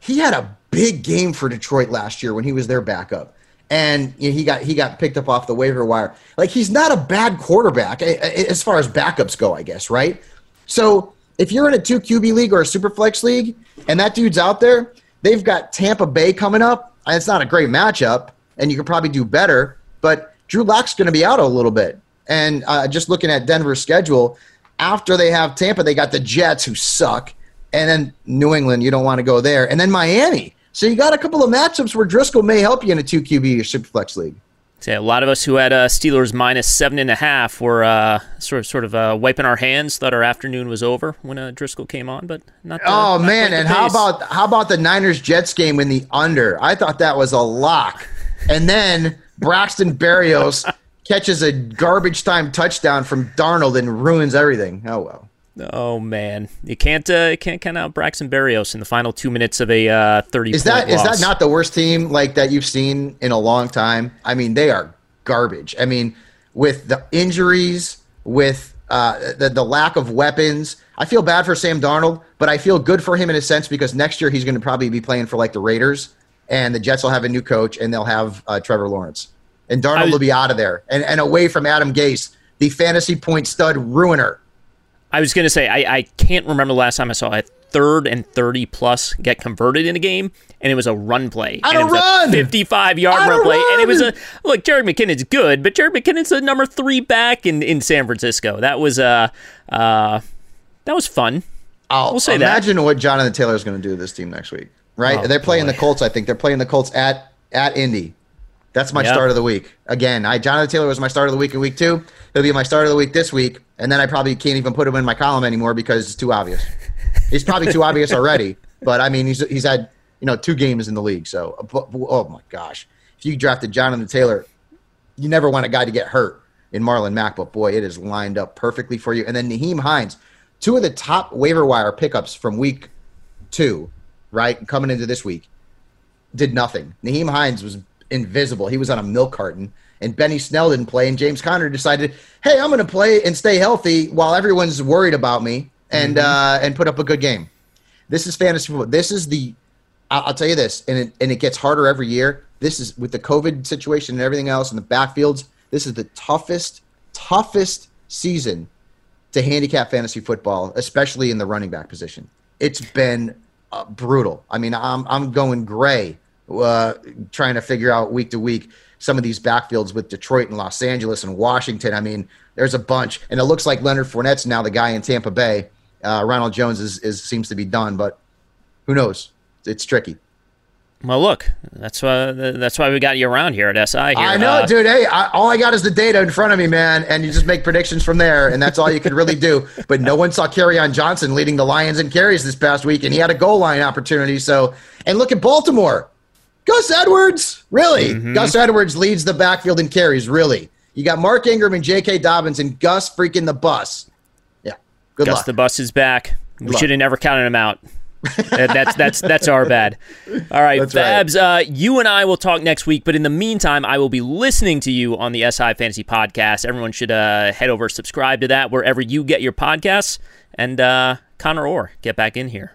He had a big game for Detroit last year when he was their backup, and you know, he got he got picked up off the waiver wire. Like he's not a bad quarterback as far as backups go, I guess, right? So if you're in a two QB league or a super flex league, and that dude's out there, they've got Tampa Bay coming up. It's not a great matchup, and you could probably do better. But Drew Lock's going to be out a little bit, and uh, just looking at Denver's schedule, after they have Tampa, they got the Jets who suck and then New England, you don't want to go there, and then Miami. So you got a couple of matchups where Driskel may help you in a two QB or superflex league. So a lot of us who had uh, Steelers minus seven and a half were uh, sort of sort of uh, wiping our hands. Thought our afternoon was over when uh, Driskel came on, but not. The, oh not man! And how about how about the Niners Jets game in the under? I thought that was a lock. And then Braxton Berrios catches a garbage time touchdown from Darnold and ruins everything. Oh well. Oh man, you can't uh, you can't count out Braxton Berrios in the final two minutes of a uh, thirty. Is that is that not the worst team like that you've seen in a long time? I mean, they are garbage. I mean, with the injuries, with uh, the the lack of weapons, I feel bad for Sam Darnold, but I feel good for him in a sense because next year he's going to probably be playing for like the Raiders, and the Jets will have a new coach and they'll have uh, Trevor Lawrence, and Darnold was, will be out of there and and away from Adam Gase, the fantasy point stud ruiner. I was going to say, I, I can't remember the last time I saw a third and 30 plus get converted in a game, and it was a run play. On a it was run! A 55 yard On run play. run! And it was a, look, Jerick McKinnon's good, but Jerick McKinnon's the number three back in, in San Francisco. That was, uh, uh, that was fun. I'll we'll say imagine that. what Jonathan Taylor is going to do to this team next week, right? Oh, They're playing boy. the Colts, I think. They're playing the Colts at at Indy. That's my Yep. start of the week. Again, I Jonathan Taylor was my start of the week in week two. He'll be my start of the week this week, and then I probably can't even put him in my column anymore because it's too obvious. He's probably too obvious already, but I mean, he's he's had you know two games in the league, so oh my gosh, if you drafted Jonathan Taylor, you never want a guy to get hurt in Marlon Mack, but boy, it is lined up perfectly for you. And then Nyheim Hines, two of the top waiver wire pickups from week two, right, coming into this week, did nothing. Nyheim Hines was invisible. He was on a milk carton, and Benny Snell didn't play, and James Conner decided, hey, I'm going to play and stay healthy while everyone's worried about me, and uh, and put up a good game. This is fantasy football. This is the I'll, I'll tell you this, and it, and it gets harder every year. This is with the COVID situation and everything else, and the backfields. This is the toughest, toughest season to handicap fantasy football, especially in the running back position. It's been uh, brutal. I mean, I'm I'm going gray uh, trying to figure out week to week some of these backfields with Detroit and Los Angeles and Washington. I mean, there's a bunch, and it looks like Leonard Fournette's now the guy in Tampa Bay. Uh, Ronald Jones is, is seems to be done, but who knows? It's tricky. Well, look, that's why that's why we got you around here at SI. Here. I know, Uh, dude. Hey, I, all I got is the data in front of me, man, and you just make predictions from there, and that's all you could really do. But no one saw on Johnson leading the Lions in carries this past week, and he had a goal line opportunity. So, and look at Baltimore, Gus Edwards, really? Gus Edwards leads the backfield in carries, really. You got Mark Ingram and J.K. Dobbins and Gus freaking the bus. Yeah, good luck. Gus luck. the bus is back. We should have never counted him out. That's that's that's our bad. All right, That's right. Uh, you and I will talk next week, but in the meantime, I will be listening to you on the SI Fantasy Podcast. Everyone should uh, head over, subscribe to that wherever you get your podcasts, and uh, Conor Orr, get back in here.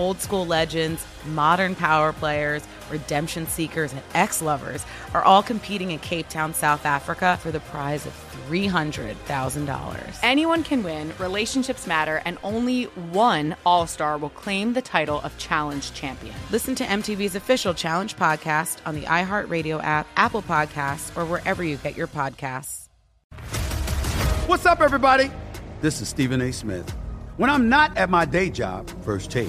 Old school legends, modern power players, redemption seekers, and ex lovers are all competing in Cape Town, South Africa for the prize of $300,000. Anyone can win, relationships matter, and only one All Star will claim the title of Challenge Champion. Listen to MTV's official Challenge podcast on the iHeartRadio app, Apple Podcasts, or wherever you get your podcasts. What's up, everybody? This is Stephen A. Smith. When I'm not at my day job, First Take,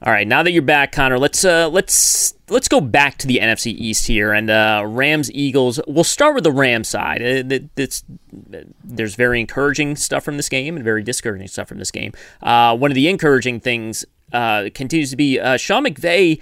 All right, now that you're back, Conor, let's uh, let's let's go back to the NFC East here and uh, Rams Eagles. We'll start with the Rams side. Uh, it's, there's very encouraging stuff from this game and very discouraging stuff from this game. Uh, one of the encouraging things uh, continues to be uh, Sean McVay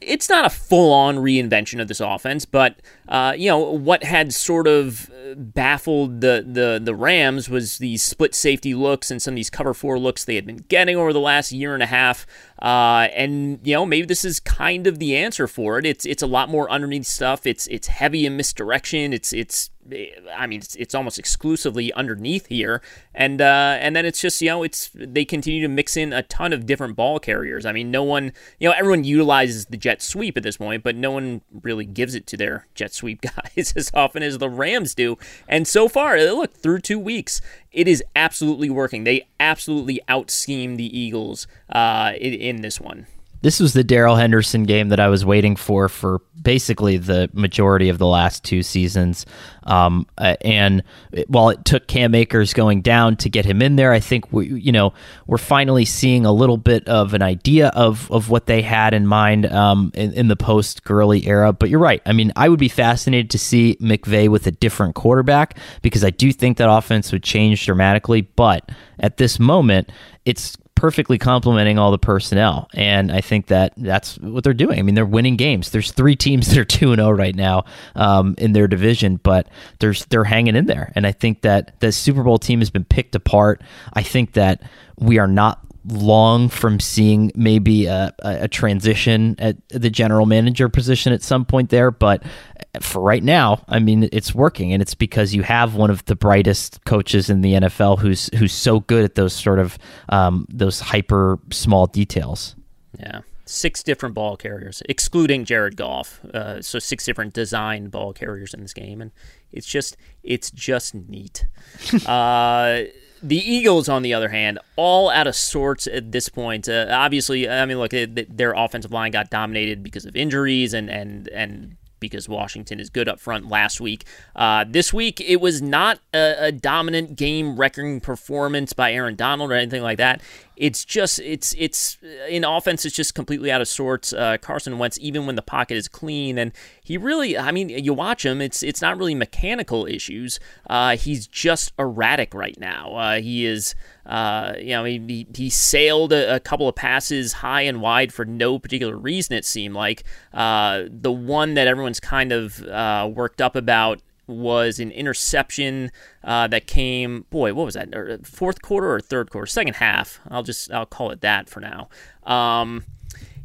it's not a full on reinvention of this offense, but uh, you know what had sort of baffled the, the the Rams was these split safety looks and some of these cover four looks they had been getting over the last year and a half. Uh, and you know maybe this is kind of the answer for it. It's it's a lot more underneath stuff. It's it's heavy in misdirection. It's it's I mean, it's, it's almost exclusively underneath here, and uh, and then it's just you know it's they continue to mix in a ton of different ball carriers. I mean, no one you know everyone utilizes the jet sweep at this point, but no one really gives it to their jet sweep guys as often as the Rams do. And so far, look through two weeks, it is absolutely working. They absolutely out scheme the Eagles uh, in, in this one. This was the Darrell Henderson game that I was waiting for for basically the majority of the last two seasons. Um, uh, and while it took Cam Akers going down to get him in there, I think we, you know, we're finally seeing a little bit of an idea of of what they had in mind um, in, in the post Gurley era. But you're right. I mean, I would be fascinated to see McVay with a different quarterback because I do think that offense would change dramatically. But at this moment, it's perfectly complementing all the personnel. And I think that that's what they're doing. I mean, they're winning games. There's three teams that are 2 0 right now um, in their division, but there's, they're hanging in there. And I think that the Super Bowl team has been picked apart. I think that we are not long from seeing maybe a, a, transition at the general manager position at some point there. But for right now, I mean, it's working, and it's because you have one of the brightest coaches in the NFL who's who's so good at those sort of um, those hyper small details. Yeah. Six different ball carriers, excluding Jared Goff. Uh, so six different design ball carriers in this game, and it's just it's just neat. uh, the Eagles, on the other hand, all out of sorts at this point. Uh, obviously, I mean, look, their offensive line got dominated because of injuries and and and because Washington is good up front last week. Uh, this week, it was not a, a dominant game wrecking performance by Aaron Donald or anything like that. It's just it's it's in offense. It's just completely out of sorts. Uh, Carson Wentz, even when the pocket is clean, and he really, I mean, you watch him. It's it's not really mechanical issues. Uh, he's just erratic right now. Uh, he is. Uh, you know, he, he sailed a, a, couple of passes high and wide for no particular reason, it seemed like. Uh, the one that everyone's kind of uh, worked up about was an interception uh, that came, boy, what was that? Fourth quarter or third quarter? Second half. I'll just, I'll call it that for now. Um,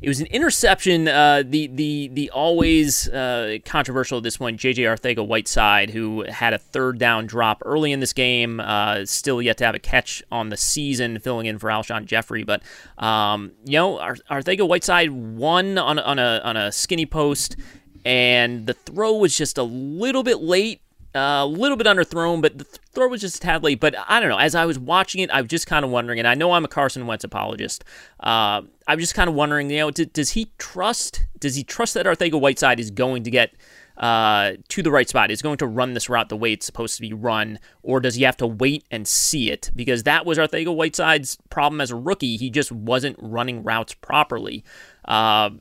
it was an interception. Uh, the the the always uh, controversial this point, JJ Arcega-Whiteside, who had a third down drop early in this game, uh, still yet to have a catch on the season, filling in for Alshon Jeffery. But um, you know, Arcega-Whiteside won on on a on a skinny post, and the throw was just a little bit late a little bit underthrown, but the throw was just a tad late. But I don't know. As I was watching it, I was just kind of wondering, and I know I'm a Carson Wentz apologist. Uh, I was just kind of wondering, you know, d- does he trust? Does he trust that Arcega-Whiteside is going to get uh, to the right spot? Is going to run this route the way it's supposed to be run, or does he have to wait and see it? Because that was Arcega-Whiteside's problem as a rookie. He just wasn't running routes properly. Uh,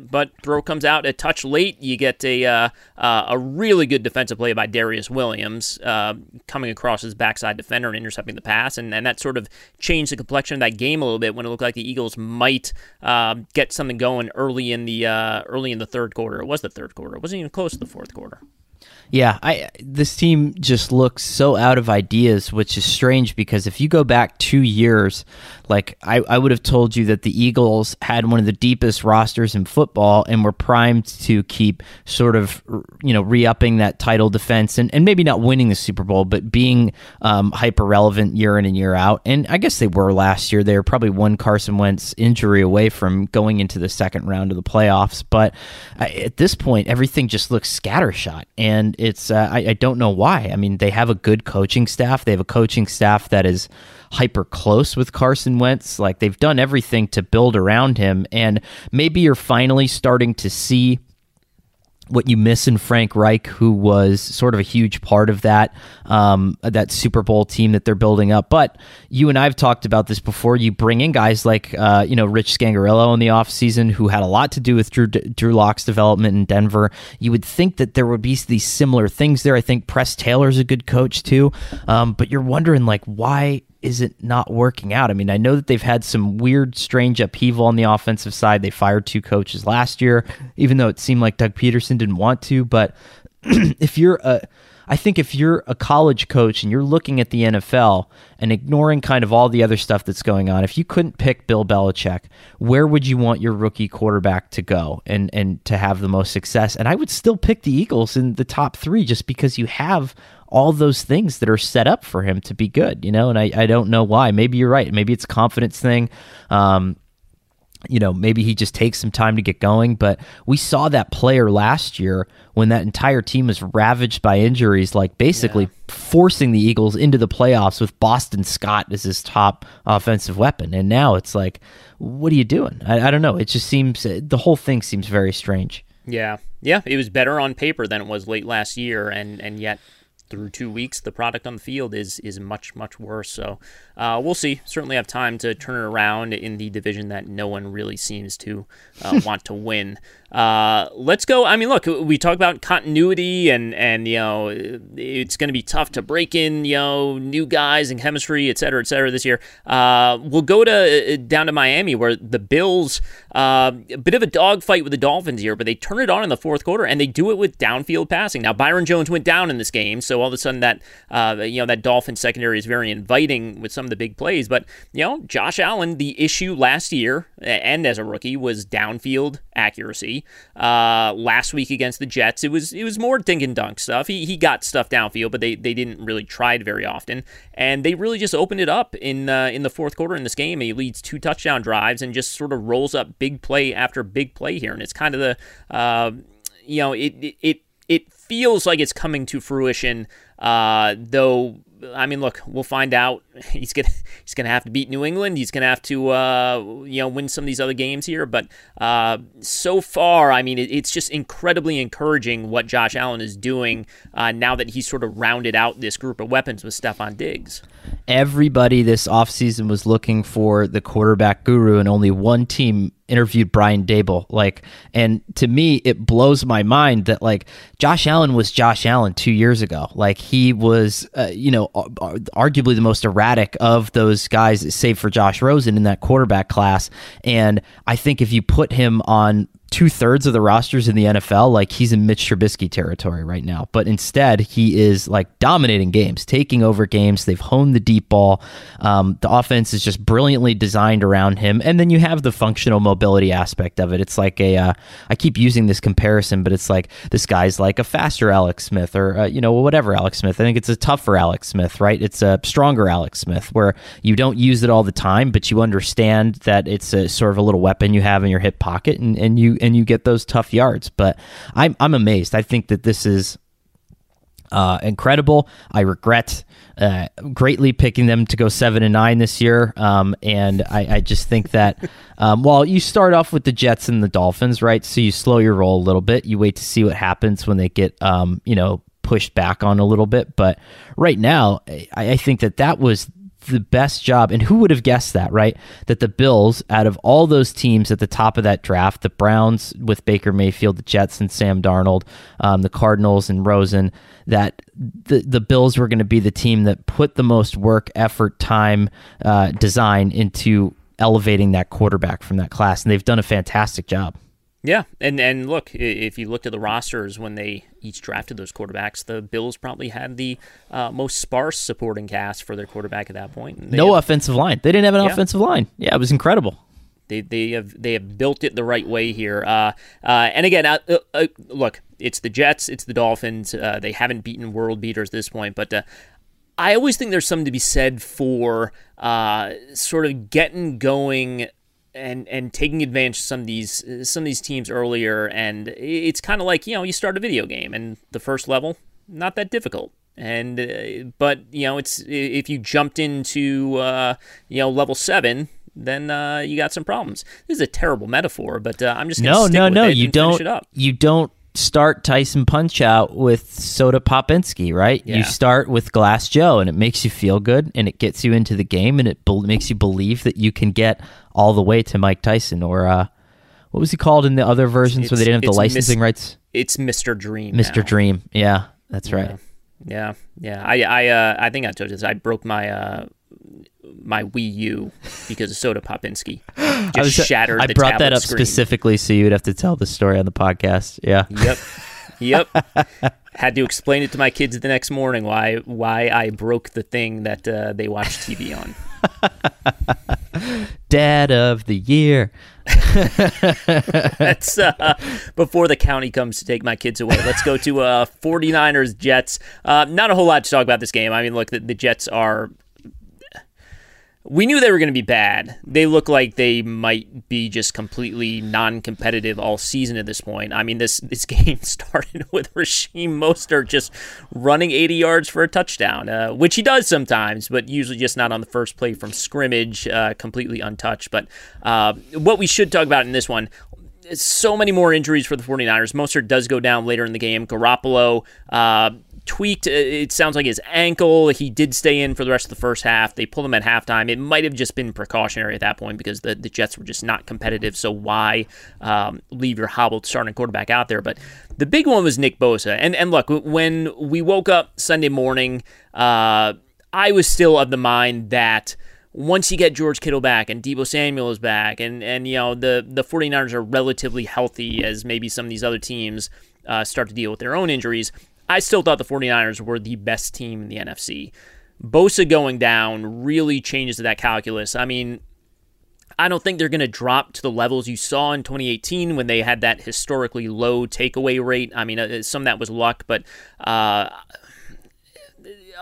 but throw comes out a touch late. You get a uh, uh, a really good defensive play by Darious Williams uh, coming across his backside defender and intercepting the pass, and, and that sort of changed the complexion of that game a little bit when it looked like the Eagles might uh, get something going early in the uh, early in the third quarter. It was the third quarter. It wasn't even close to the fourth quarter. Yeah, I this team just looks so out of ideas, which is strange because if you go back two years, like I, I would have told you that the Eagles had one of the deepest rosters in football and were primed to keep sort of you know re-upping that title defense and, and maybe not winning the Super Bowl, but being um, hyper relevant year in and year out. And I guess they were last year. They were probably one Carson Wentz injury away from going into the second round of the playoffs. But at this point, everything just looks scattershot and it's uh, I, I don't know why. I mean, they have a good coaching staff. They have a coaching staff that is hyper close with Carson Wentz. Like they've done everything to build around him, and maybe you're finally starting to see what you miss in Frank Reich, who was sort of a huge part of that um, that Super Bowl team that they're building up. But you and I've talked about this before. You bring in guys like uh, you know Rich Scangarello in the offseason who had a lot to do with Drew Drew Lock's development in Denver. You would think that there would be these similar things there. I think Press Taylor's a good coach too, um, but you're wondering like why is it not working out? I mean, I know that they've had some weird, strange upheaval on the offensive side. They fired two coaches last year, even though it seemed like Doug Pederson didn't want to. But if you're a, I think if you're a college coach and you're looking at the NFL and ignoring kind of all the other stuff that's going on, if you couldn't pick Bill Belichick, where would you want your rookie quarterback to go and and to have the most success? And I would still pick the Eagles in the top three just because you have all those things that are set up for him to be good, you know, and I, I don't know why. Maybe you're right. Maybe it's confidence thing. Um, you know, maybe he just takes some time to get going. But we saw that player last year when that entire team was ravaged by injuries, like basically yeah. forcing the Eagles into the playoffs with Boston Scott as his top offensive weapon. And now it's like, what are you doing? I, I don't know. It just seems, the whole thing seems very strange. Yeah. Yeah. It was better on paper than it was late last year. And, and yet through two weeks, the product on the field is is much much worse. So uh, we'll see. Certainly have time to turn it around in the division that no one really seems to uh, want to win. Uh, let's go. I mean, look, we talk about continuity and and you know it's going to be tough to break in you know new guys and chemistry, et cetera, et cetera. This year, uh, we'll go to uh, down to Miami where the Bills uh, a bit of a dogfight with the Dolphins here, but they turn it on in the fourth quarter and they do it with downfield passing. Now Byron Jones went down in this game, so all of a sudden that uh, you know that Dolphin secondary is very inviting with some of the big plays. But you know Josh Allen, the issue last year and as a rookie was downfield accuracy. Uh, last week against the Jets, it was it was more dink and dunk stuff. He, he got stuff downfield, but they, they didn't really try it very often, and they really just opened it up in uh, in the fourth quarter in this game. He leads two touchdown drives and just sort of rolls up big play after big play here, and it's kind of the uh, you know it it it feels like it's coming to fruition, uh, though I mean, look, we'll find out. He's gonna he's gonna have to beat New England. He's gonna have to uh, you know win some of these other games here. But uh, so far, I mean, it, it's just incredibly encouraging what Josh Allen is doing uh, now that he's sort of rounded out this group of weapons with Stefon Diggs. Everybody this offseason was looking for the quarterback guru, and only one team interviewed Brian Daboll. Like, and to me, it blows my mind that like Josh Allen was Josh Allen two years ago. Like he was, uh, you know, arguably the most erratic of those guys, save for Josh Rosen in that quarterback class. And I think if you put him on two thirds of the rosters in the NFL, like he's in Mitch Trubisky territory right now. But instead, he is like dominating games, taking over games. They've honed the deep ball. Um, the offense is just brilliantly designed around him. And then you have the functional mobility aspect of it. It's like a, uh, I keep using this comparison, but it's like this guy's like a faster Alex Smith or, uh, you know, whatever Alex Smith. I think it's a tougher Alex Smith, right? It's a stronger Alex Smith where you don't use it all the time, but you understand that it's a sort of a little weapon you have in your hip pocket and, and you, and you get those tough yards. But I'm I'm amazed. I think that this is uh, incredible. I regret uh, greatly picking them to go seven and nine this year, um, and I, I, just think that um, while you start off with the Jets and the Dolphins, right? So you slow your roll a little bit. You wait to see what happens when they get, um, you know, pushed back on a little bit. But right now, I, I think that that was the best job. And who would have guessed that, right? That the Bills, out of all those teams at the top of that draft, the Browns with Baker Mayfield, the Jets and Sam Darnold, um, the Cardinals and Rosen, that the the Bills were going to be the team that put the most work, effort, time, uh, design into elevating that quarterback from that class, and they've done a fantastic job. Yeah, and and look, if you looked at the rosters when they each drafted those quarterbacks, the Bills probably had the uh, most sparse supporting cast for their quarterback at that point. No have, offensive line. They didn't have an yeah. offensive line. Yeah, it was incredible. They, they have they have built it the right way here. Uh, uh, and again, uh, uh, uh look, it's the Jets, it's the Dolphins. Uh, they haven't beaten world beaters at this point, but I always think there's something to be said for sort of getting going and and taking advantage of some of these some of these teams earlier. And it's kind of like you know you start a video game and the first level not that difficult. And uh, but you know it's if you jumped into uh, you know level 7 then uh, you got some problems. This is a terrible metaphor but uh, i'm just no no no you don't you don't start Tyson Punch Out with Soda Popinski, right? Yeah. You start with Glass Joe, and it makes you feel good, and it gets you into the game, and it be- makes you believe that you can get all the way to Mike Tyson or uh, what was he called in the other versions it's, where they didn't have the licensing mis- rights? It's Mr. Dream. Mr. Now. Dream. Yeah, that's yeah. right. Yeah, yeah. I I uh, I think I told you this. I broke my uh, my Wii U because of Soda Popinski. Just I was, shattered. I brought that up screen. specifically so you'd have to tell the story on the podcast. Yeah. Yep. Yep. Had to explain it to my kids the next morning why why I broke the thing that uh, they watch TV on. Dad of the year. That's uh, before the county comes to take my kids away. Let's go to uh, 49ers Jets. Uh, not a whole lot to talk about this game. I mean, look, the, the Jets are we knew they were going to be bad. They look like they might be just completely non-competitive all season at this point. I mean, this this game started with Raheem Mostert just running 80 yards for a touchdown, uh, which he does sometimes, but usually just not on the first play from scrimmage, uh, completely untouched. But uh, what we should talk about in this one, so many more injuries for the 49ers. Mostert does go down later in the game. Garoppolo uh, tweaked, uh, it sounds like his ankle. He did stay in for the rest of the first half. They pulled him at halftime. It might have just been precautionary at that point because the, the Jets were just not competitive. So why um, leave your hobbled starting quarterback out there? But the big one was Nick Bosa. And, and look, when we woke up Sunday morning, uh, I was still of the mind that once you get George Kittle back and Deebo Samuel is back and, and you know the, the 49ers are relatively healthy as maybe some of these other teams uh, start to deal with their own injuries, I still thought the 49ers were the best team in the NFC. Bosa going down really changes that calculus. I mean, I don't think they're going to drop to the levels you saw in 2018 when they had that historically low takeaway rate. I mean, uh, some of that was luck, but uh,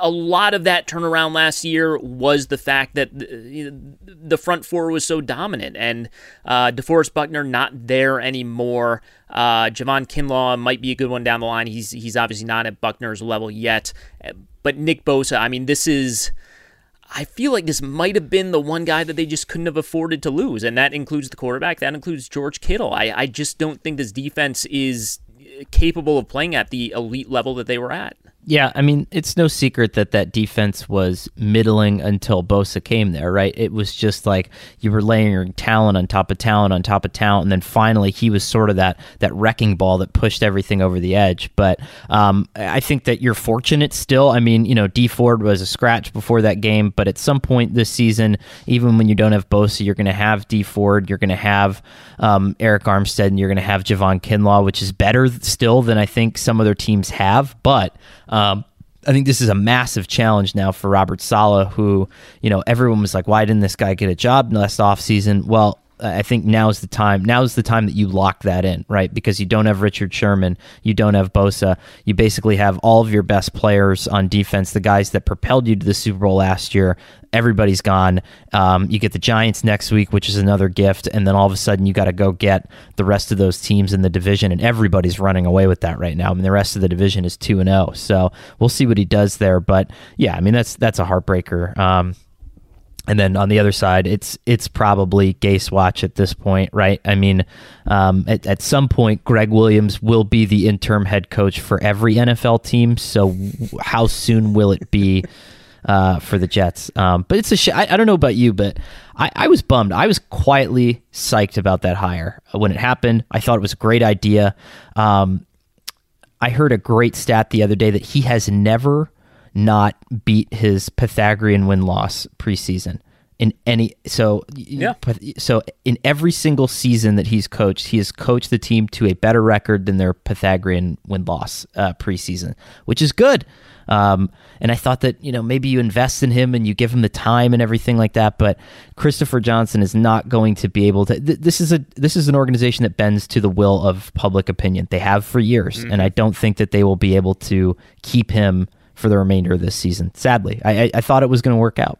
a lot of that turnaround last year was the fact that the front four was so dominant, and uh, DeForest Buckner not there anymore. Uh, Javon Kinlaw might be a good one down the line. He's he's obviously not at Buckner's level yet, but Nick Bosa, I mean, this is. I feel like this might have been the one guy that they just couldn't have afforded to lose, and that includes the quarterback. That includes George Kittle. I, I just don't think this defense is capable of playing at the elite level that they were at. Yeah, I mean, it's no secret that that defense was middling until Bosa came there, right? It was just like you were layering talent on top of talent on top of talent, and then finally he was sort of that that wrecking ball that pushed everything over the edge. But um, I think that you're fortunate still. I mean, you know, Dee Ford was a scratch before that game, but at some point this season, even when you don't have Bosa, you're going to have Dee Ford, you're going to have um, Arik Armstead, and you're going to have Javon Kinlaw, which is better still than I think some other teams have, but um, I think this is a massive challenge now for Robert Saleh, who, you know, everyone was like, why didn't this guy get a job last offseason? Well, I think now's the time. Now's the time that you lock that in, right? Because you don't have Richard Sherman, you don't have Bosa. You basically have all of your best players on defense, the guys that propelled you to the Super Bowl last year. Everybody's gone. Um, you get the Giants next week, which is another gift, and then all of a sudden you got to go get the rest of those teams in the division, and everybody's running away with that right now. I mean, the rest of the division is two and zero, oh. so we'll see what he does there. But yeah, I mean that's that's a heartbreaker. Um, and then on the other side, it's it's probably Gase watch at this point, right? I mean, um, at, at some point, Gregg Williams will be the interim head coach for every NFL team. So, how soon will it be uh, for the Jets? Um, but it's a sh- I, I, don't know about you, but I, I was bummed. I was quietly psyched about that hire when it happened. I thought it was a great idea. Um, I heard a great stat the other day that he has never not beat his Pythagorean win loss preseason in any so yeah. So in every single season that he's coached he has coached the team to a better record than their Pythagorean win loss uh, preseason which is good. Um, and I thought that you know maybe you invest in him and you give him the time and everything like that but Christopher Johnson is not going to be able to th- this is a this is an organization that bends to the will of public opinion. They have for years mm-hmm. and I don't think that they will be able to keep him for the remainder of this season. Sadly, I, I, I thought it was going to work out.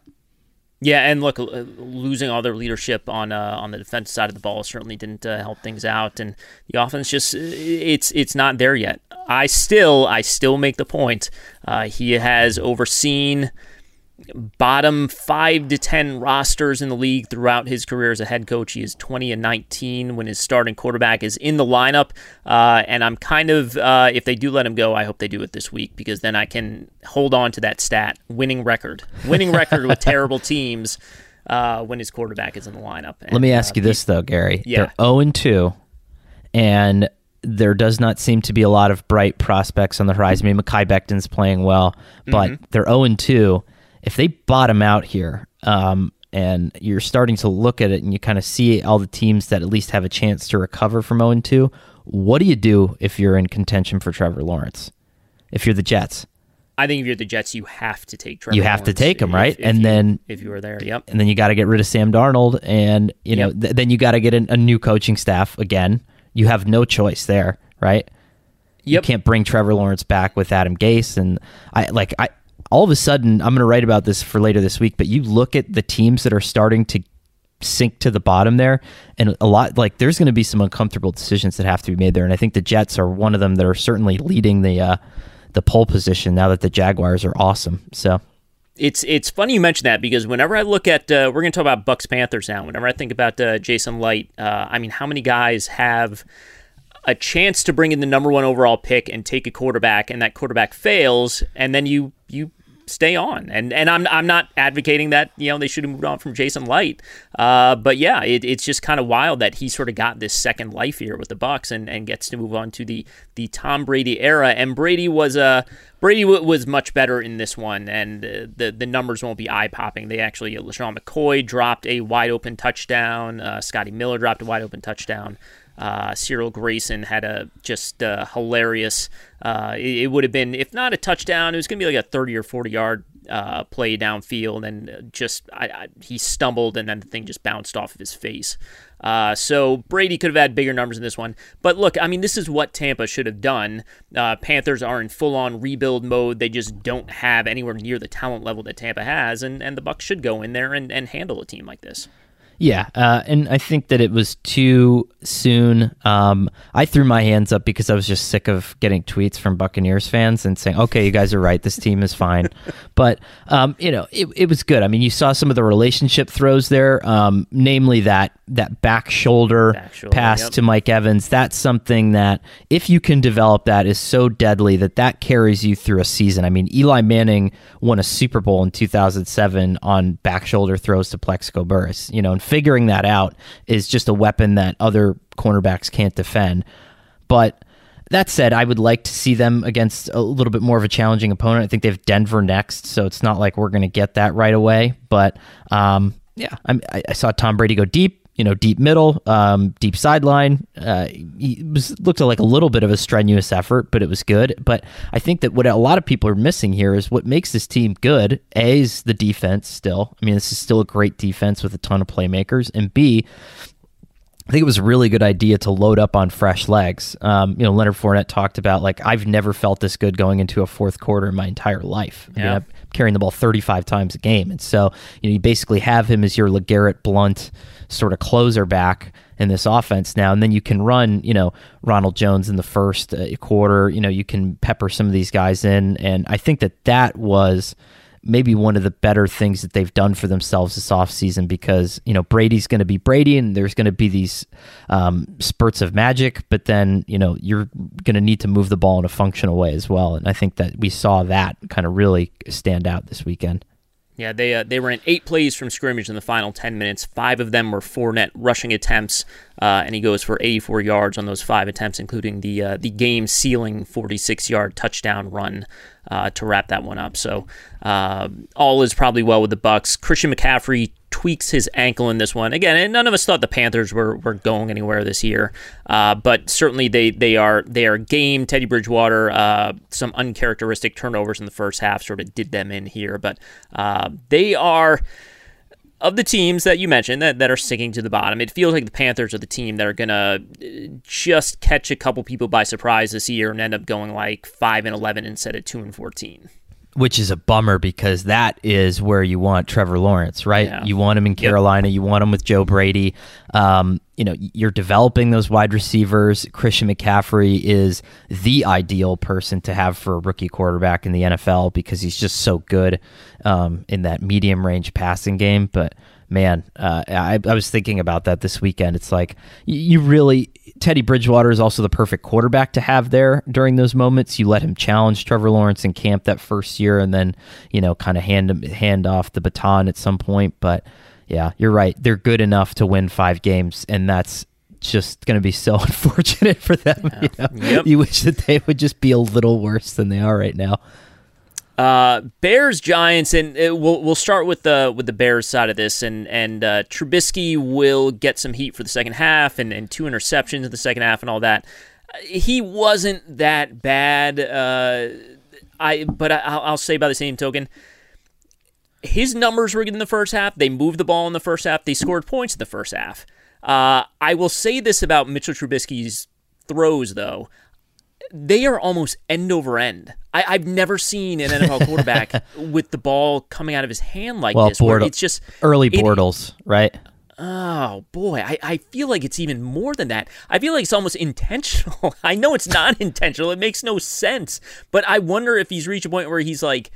Yeah, and look, losing all their leadership on uh, on the defense side of the ball certainly didn't uh, help things out, and the offense just it's it's not there yet. I still I still make the point uh, he has overseen bottom five to 10 rosters in the league throughout his career as a head coach. He is 20 and 19 when his starting quarterback is in the lineup. Uh, and I'm kind of, uh, if they do let him go, I hope they do it this week because then I can hold on to that stat winning record, winning record with terrible teams. Uh, when his quarterback is in the lineup. And, Let me ask uh, you this though, Gary. Yeah. They're 0 and 2, and there does not seem to be a lot of bright prospects on the horizon. I mean, Mekhi Becton's playing well, but mm-hmm. they're 0 and 2 if they bottom out here, um, and you're starting to look at it and you kind of see all the teams that at least have a chance to recover from 0 2, what do you do if you're in contention for Trevor Lawrence? If you're the Jets? I think if you're the Jets, you have to take Trevor. You have Lawrence to take him, right? If, if and you, then if you were there, yep. And then you got to get rid of Sam Darnold, and you know, th- then you got to get a, a new coaching staff again. You have no choice there, right? Yep. You can't bring Trevor Lawrence back with Adam Gase, and I like I all of a sudden, I'm going to write about this for later this week, but you look at the teams that are starting to sink to the bottom there and a lot like there's going to be some uncomfortable decisions that have to be made there and i think the jets are one of them that are certainly leading the uh the pole position now that the jaguars are awesome so it's it's funny you mention that because whenever I look at uh, we're going to talk about Bucks Panthers now. Whenever I think about uh, Jason Licht, uh, I mean, how many guys have a chance to bring in the number one overall pick and take a quarterback, and that quarterback fails, and then you you stay on. And and I'm I'm not advocating that you know they should have moved on from Jason Licht, Uh, but yeah, it, it's just kind of wild that he sort of got this second life here with the Bucks and, and gets to move on to the the Tom Brady era. And Brady was a uh, Brady w- was much better in this one, and uh, the the numbers won't be eye popping. They actually LeSean McCoy dropped a wide open touchdown. Uh, Scotty Miller dropped a wide open touchdown. Uh, Cyril Grayson had a just uh, hilarious. Uh, it, it, would have been if not a touchdown, it was going to be like a 30 or 40 yard uh, play downfield, and just I, I, he stumbled, and then the thing just bounced off of his face. Uh, so Brady could have had bigger numbers in this one. But look, I mean, this is what Tampa should have done. Uh, Panthers are in full on rebuild mode. They just don't have anywhere near the talent level that Tampa has, and, and the Bucks should go in there and, and handle a team like this. Yeah, uh, and I think that it was too soon. Um, I threw my hands up because I was just sick of getting tweets from Buccaneers fans and saying, "Okay, you guys are right. This team is fine." but um, you know, it, it was good. I mean, you saw some of the relationship throws there, um, namely that that back shoulder, Back shoulder, pass yep. to Mike Evans. That's something that if you can develop that is so deadly that that carries you through a season. I mean, Eli Manning won a Super Bowl in 2007 on back shoulder throws to Plaxico Burress. You know, and figuring that out is just a weapon that other cornerbacks can't defend. But that said, I would like to see them against a little bit more of a challenging opponent. I think they have Denver next, so it's not like we're going to get that right away. But um, yeah, I, I saw Tom Brady go deep. You know, deep middle, um, deep sideline. Uh, he was looked like a little bit of a strenuous effort, but it was good. But I think that what a lot of people are missing here is what makes this team good. A is the defense. Still, I mean, this is still a great defense with a ton of playmakers, and B, I think it was a really good idea to load up on fresh legs. Um, you know, Leonard Fournette talked about like I've never felt this good going into a fourth quarter in my entire life. I mean, Yeah. I'm carrying the ball 35 times a game, and so you know you basically have him as your LeGarrette Blount sort of closer back in this offense now, and then you can run you know Ronald Jones in the first uh, quarter. You know, you can pepper some of these guys in, and I think that that was maybe one of the better things that they've done for themselves this offseason because, you know, Brady's going to be Brady and there's going to be these um, spurts of magic, but then, you know, you're going to need to move the ball in a functional way as well. And I think that we saw that kind of really stand out this weekend. Yeah, they uh, they ran eight plays from scrimmage in the final ten minutes. Five of them were Fournette rushing attempts, uh, and he goes for 84 yards on those five attempts, including the uh, the game sealing 46 yard touchdown run uh, to wrap that one up. So uh, all is probably well with the Bucks. Christian McCaffrey tweaks his ankle in this one again, and none of us thought the Panthers were, were going anywhere this year, uh, but certainly they they are they are game. Teddy Bridgewater, uh, some uncharacteristic turnovers in the first half sort of did them in here, but uh, they are of the teams that you mentioned that, that are sinking to the bottom, it feels like the Panthers are the team that are going to just catch a couple people by surprise this year and end up going like 5 and 11 instead of 2 and 14. Which is a bummer because that is where you want Trevor Lawrence, right? Yeah. You want him in Carolina. You want him with Joe Brady. Um, you know, you're developing those wide receivers. Christian McCaffrey is the ideal person to have for a rookie quarterback in the NFL because he's just so good um, in that medium range passing game. But man, uh, I, I was thinking about that this weekend. It's like you really Teddy Bridgewater is also the perfect quarterback to have there during those moments. You let him challenge Trevor Lawrence in camp that first year, and then you know kind of hand him hand off the baton at some point. But yeah, you're right. They're good enough to win five games, and that's just going to be so unfortunate for them. You, know? Yep. you wish that they would just be a little worse than they are right now. Uh, Bears Giants, and uh, we'll we'll start with the with the Bears side of this, and and uh, Trubisky will get some heat for the second half, and, and two interceptions in the second half, and all that. Uh, He wasn't that bad. Uh, I but I, I'll, I'll say by the same token, his numbers were good in the first half. They moved the ball in the first half. They scored points in the first half. Uh, I will say this about Mitchell Trubisky's throws, though they are almost end over end. I, I've never seen an NFL quarterback with the ball coming out of his hand like well, this. Bortle- it's just early it- Bortles, right? Oh boy, I, I feel like it's even more than that. I feel like it's almost intentional. I know it's not intentional. It makes no sense. But I wonder if he's reached a point where he's like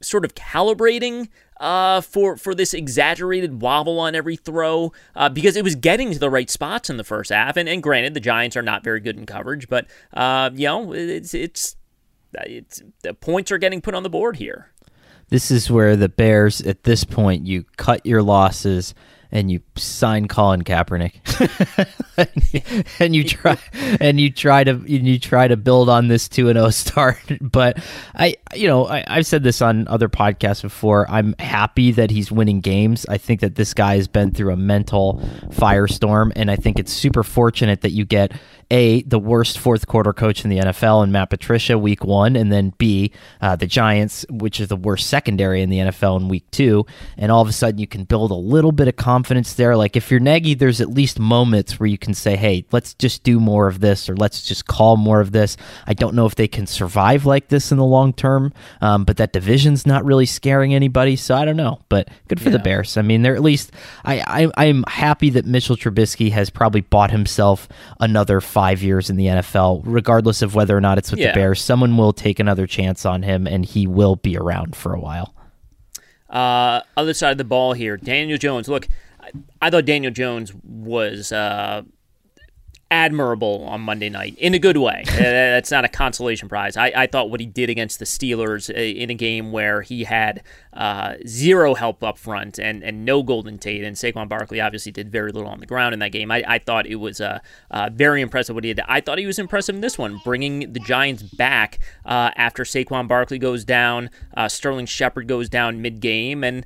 sort of calibrating uh, for for this exaggerated wobble on every throw uh, because it was getting to the right spots in the first half. And, and granted, the Giants are not very good in coverage, but uh, you know it's it's it's the points are getting put on the board here. This is where the Bears, at this point, you cut your losses and you sign Colin Kaepernick, and you try and you try to you try to build on this two and zero start. But I, you know, I, I've said this on other podcasts before. I'm happy that he's winning games. I think that this guy has been through a mental firestorm, and I think it's super fortunate that you get A, the worst fourth quarter coach in the NFL in Matt Patricia week one, and then B, uh, the Giants, which is the worst secondary in the NFL in week two. And all of a sudden, you can build a little bit of confidence there. Like if you're Nagy, there's at least moments where you can say, hey, let's just do more of this or let's just call more of this. I don't know if they can survive like this in the long term, um, but that division's not really scaring anybody. So I don't know. But good for yeah. the Bears. I mean, they're at least, I, I, I'm happy that Mitchell Trubisky has probably bought himself another five years in the NFL, regardless of whether or not it's with yeah. the Bears. Someone will take another chance on him, and he will be around for a while. Uh, other side of the ball here, Daniel Jones. Look, I, I thought Daniel Jones was uh, admirable on Monday night in a good way. Uh, that's not a consolation prize. I, I, thought what he did against the Steelers uh, in a game where he had uh, zero help up front and, and no Golden Tate, and Saquon Barkley obviously did very little on the ground in that game. I, I thought it was uh, uh, very impressive what he did. I thought he was impressive in this one, bringing the Giants back uh, after Saquon Barkley goes down, Sterling Shepard goes down mid game, and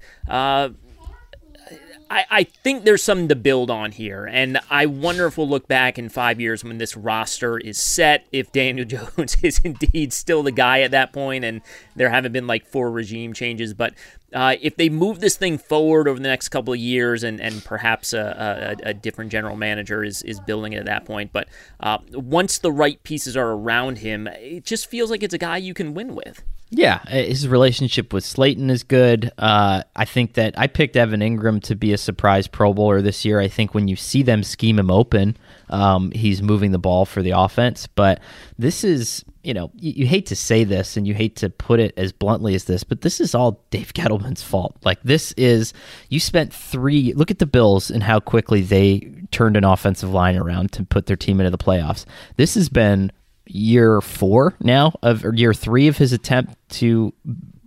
I, I think there's something to build on here. And I wonder if we'll look back in five years when this roster is set, if Daniel Jones is indeed still the guy at that point, and there haven't been like four regime changes. But uh, if they move this thing forward over the next couple of years, and, and perhaps a, a, a different general manager is, is building it at that point, but uh, once the right pieces are around him, it just feels like it's a guy you can win with. Yeah, uh, his relationship with Slayton is good. Uh, I think that I picked Evan Engram to be a surprise Pro Bowler this year. I think when you see them scheme him open, um, he's moving the ball for the offense. But this is, you know, you, you, hate to say this and you hate to put it as bluntly as this, but this is all Dave Gettleman's fault. Like, this is, you spent three, look at the Bills and how quickly they turned an offensive line around to put their team into the playoffs. This has been year four now of or year three of his attempt to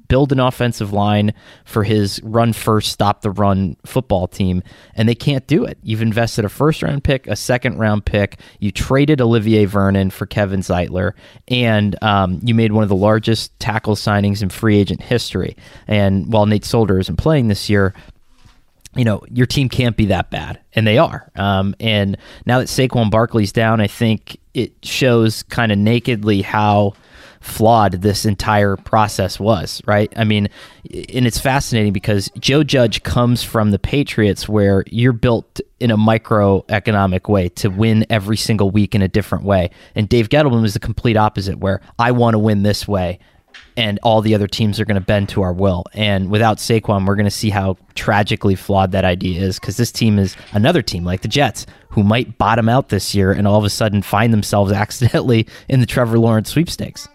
build an offensive line for his run first, stop the run football team, and they can't do it. You've invested a first round pick, a second round pick, you traded Olivier Vernon for Kevin Zeitler, and um, you made one of the largest tackle signings in free agent history. And while Nate Solder isn't playing this year, you know, your team can't be that bad, and they are. Um, and now that Saquon Barkley's down, I think it shows kind of nakedly how flawed this entire process was, right? I mean, and it's fascinating because Joe Judge comes from the Patriots where you're built in a microeconomic way to win every single week in a different way. And Dave Gettleman was the complete opposite where I want to win this way and all the other teams are going to bend to our will. And without Saquon, we're going to see how tragically flawed that idea is because this team is another team like the Jets who might bottom out this year and all of a sudden find themselves accidentally in the Trevor Lawrence sweepstakes.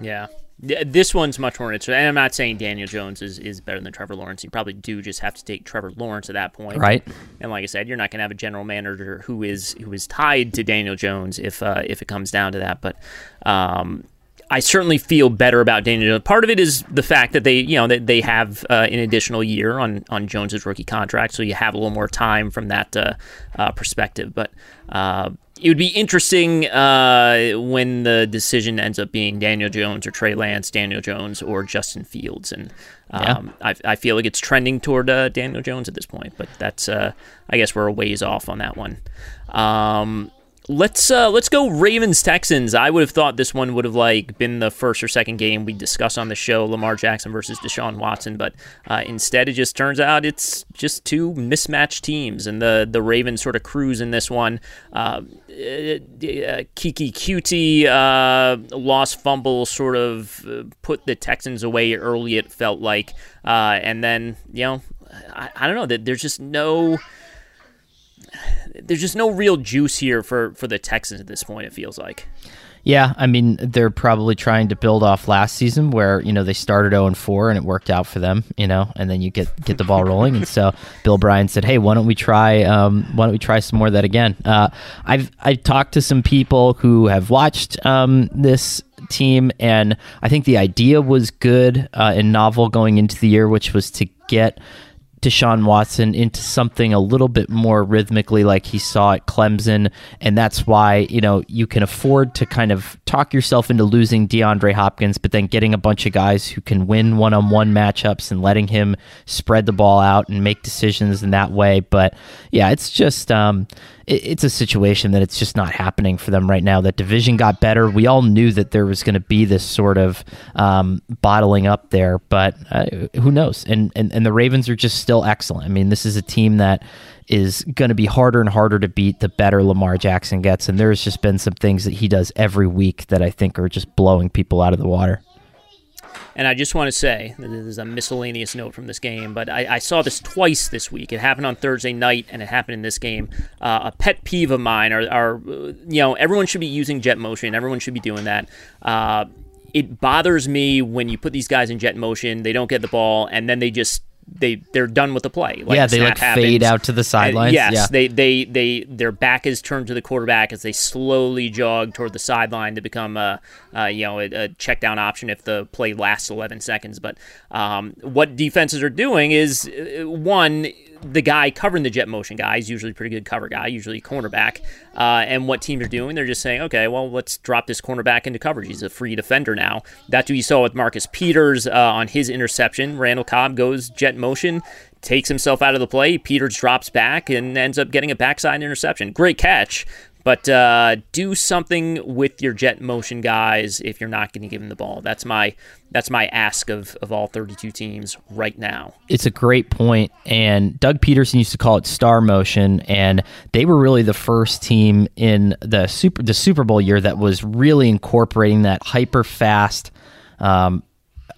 Yeah. This one's much more interesting. And I'm not saying Daniel Jones is, is better than Trevor Lawrence. You probably do just have to take Trevor Lawrence at that point, right? And like I said, you're not going to have a general manager who is who is tied to Daniel Jones if uh, if it comes down to that. But um, I certainly feel better about Daniel Jones. Part of it is the fact that they, you know, that they have uh, an additional year on on Jones's rookie contract, so you have a little more time from that uh, uh, perspective. But uh, it would be interesting uh, when the decision ends up being Daniel Jones or Trey Lance, Daniel Jones or Justin Fields, and um, yeah. I, I, feel like it's trending toward uh, Daniel Jones at this point. But that's, I guess, we're a ways off on that one. Um, Let's uh, let's go Ravens Texans. I would have thought this one would have like been the first or second game we discuss on the show, Lamar Jackson versus Deshaun Watson, but uh, instead it just turns out it's just two mismatched teams, and the the Ravens sort of cruise in this one. Uh, uh Keke Coutee uh, lost fumble sort of uh, put the Texans away early. It felt like, and then you know I, I don't know that there's just no there's just no real juice here for for the Texans at this point. It feels like. Yeah, I mean they're probably trying to build off last season where you know they started 0 and 4 and it worked out for them, you know, and then you get get the ball rolling. and so Bill O'Brien said, "Hey, why don't we try? Um, why don't we try some more of that again?" Uh, I've I talked to some people who have watched um, this team, and I think the idea was good uh, and novel going into the year, which was to get Deshaun Watson into something a little bit more rhythmically like he saw at Clemson. And that's why, you know, you can afford to kind of talk yourself into losing DeAndre Hopkins, but then getting a bunch of guys who can win one on one matchups and letting him spread the ball out and make decisions in that way. But yeah, it's just um, it, it's a situation that it's just not happening for them right now. That division got better. We all knew that there was going to be this sort of um, bottling up there, but uh, who knows? And, and and the Ravens are just still excellent. I mean, this is a team that is going to be harder and harder to beat the better Lamar Jackson gets. And there's just been some things that he does every week that I think are just blowing people out of the water. And I just want to say, this is a miscellaneous note from this game, but I, I, saw this twice this week. It happened on Thursday night, and it happened in this game. Uh, a pet peeve of mine are, are, you know, everyone should be using jet motion. Everyone should be doing that. Uh, it bothers me when you put these guys in jet motion, they don't get the ball, and then they just they they're done with the play. Like yeah, the they like happens. fade out to the sidelines. Yes, yeah. they they they their back is turned to the quarterback as they slowly jog toward the sideline to become a, a you know a, a, check down option if the play lasts 11 seconds. But um, what defenses are doing is uh, one the guy covering the jet motion guy is usually a pretty good cover guy, usually cornerback. Uh, and what teams are doing, they're just saying, okay, well, let's drop this cornerback into coverage. He's a free defender now. That's what you saw with Marcus Peters uh, on his interception. Randall Cobb goes jet motion, takes himself out of the play. Peters drops back and ends up getting a backside interception. Great catch, but uh, do something with your jet motion guys if you're not going to give them the ball. That's my that's my ask of, of all 32 teams right now. It's a great point, and Doug Pederson used to call it star motion, and they were really the first team in the super the Super Bowl year that was really incorporating that hyper fast. Um,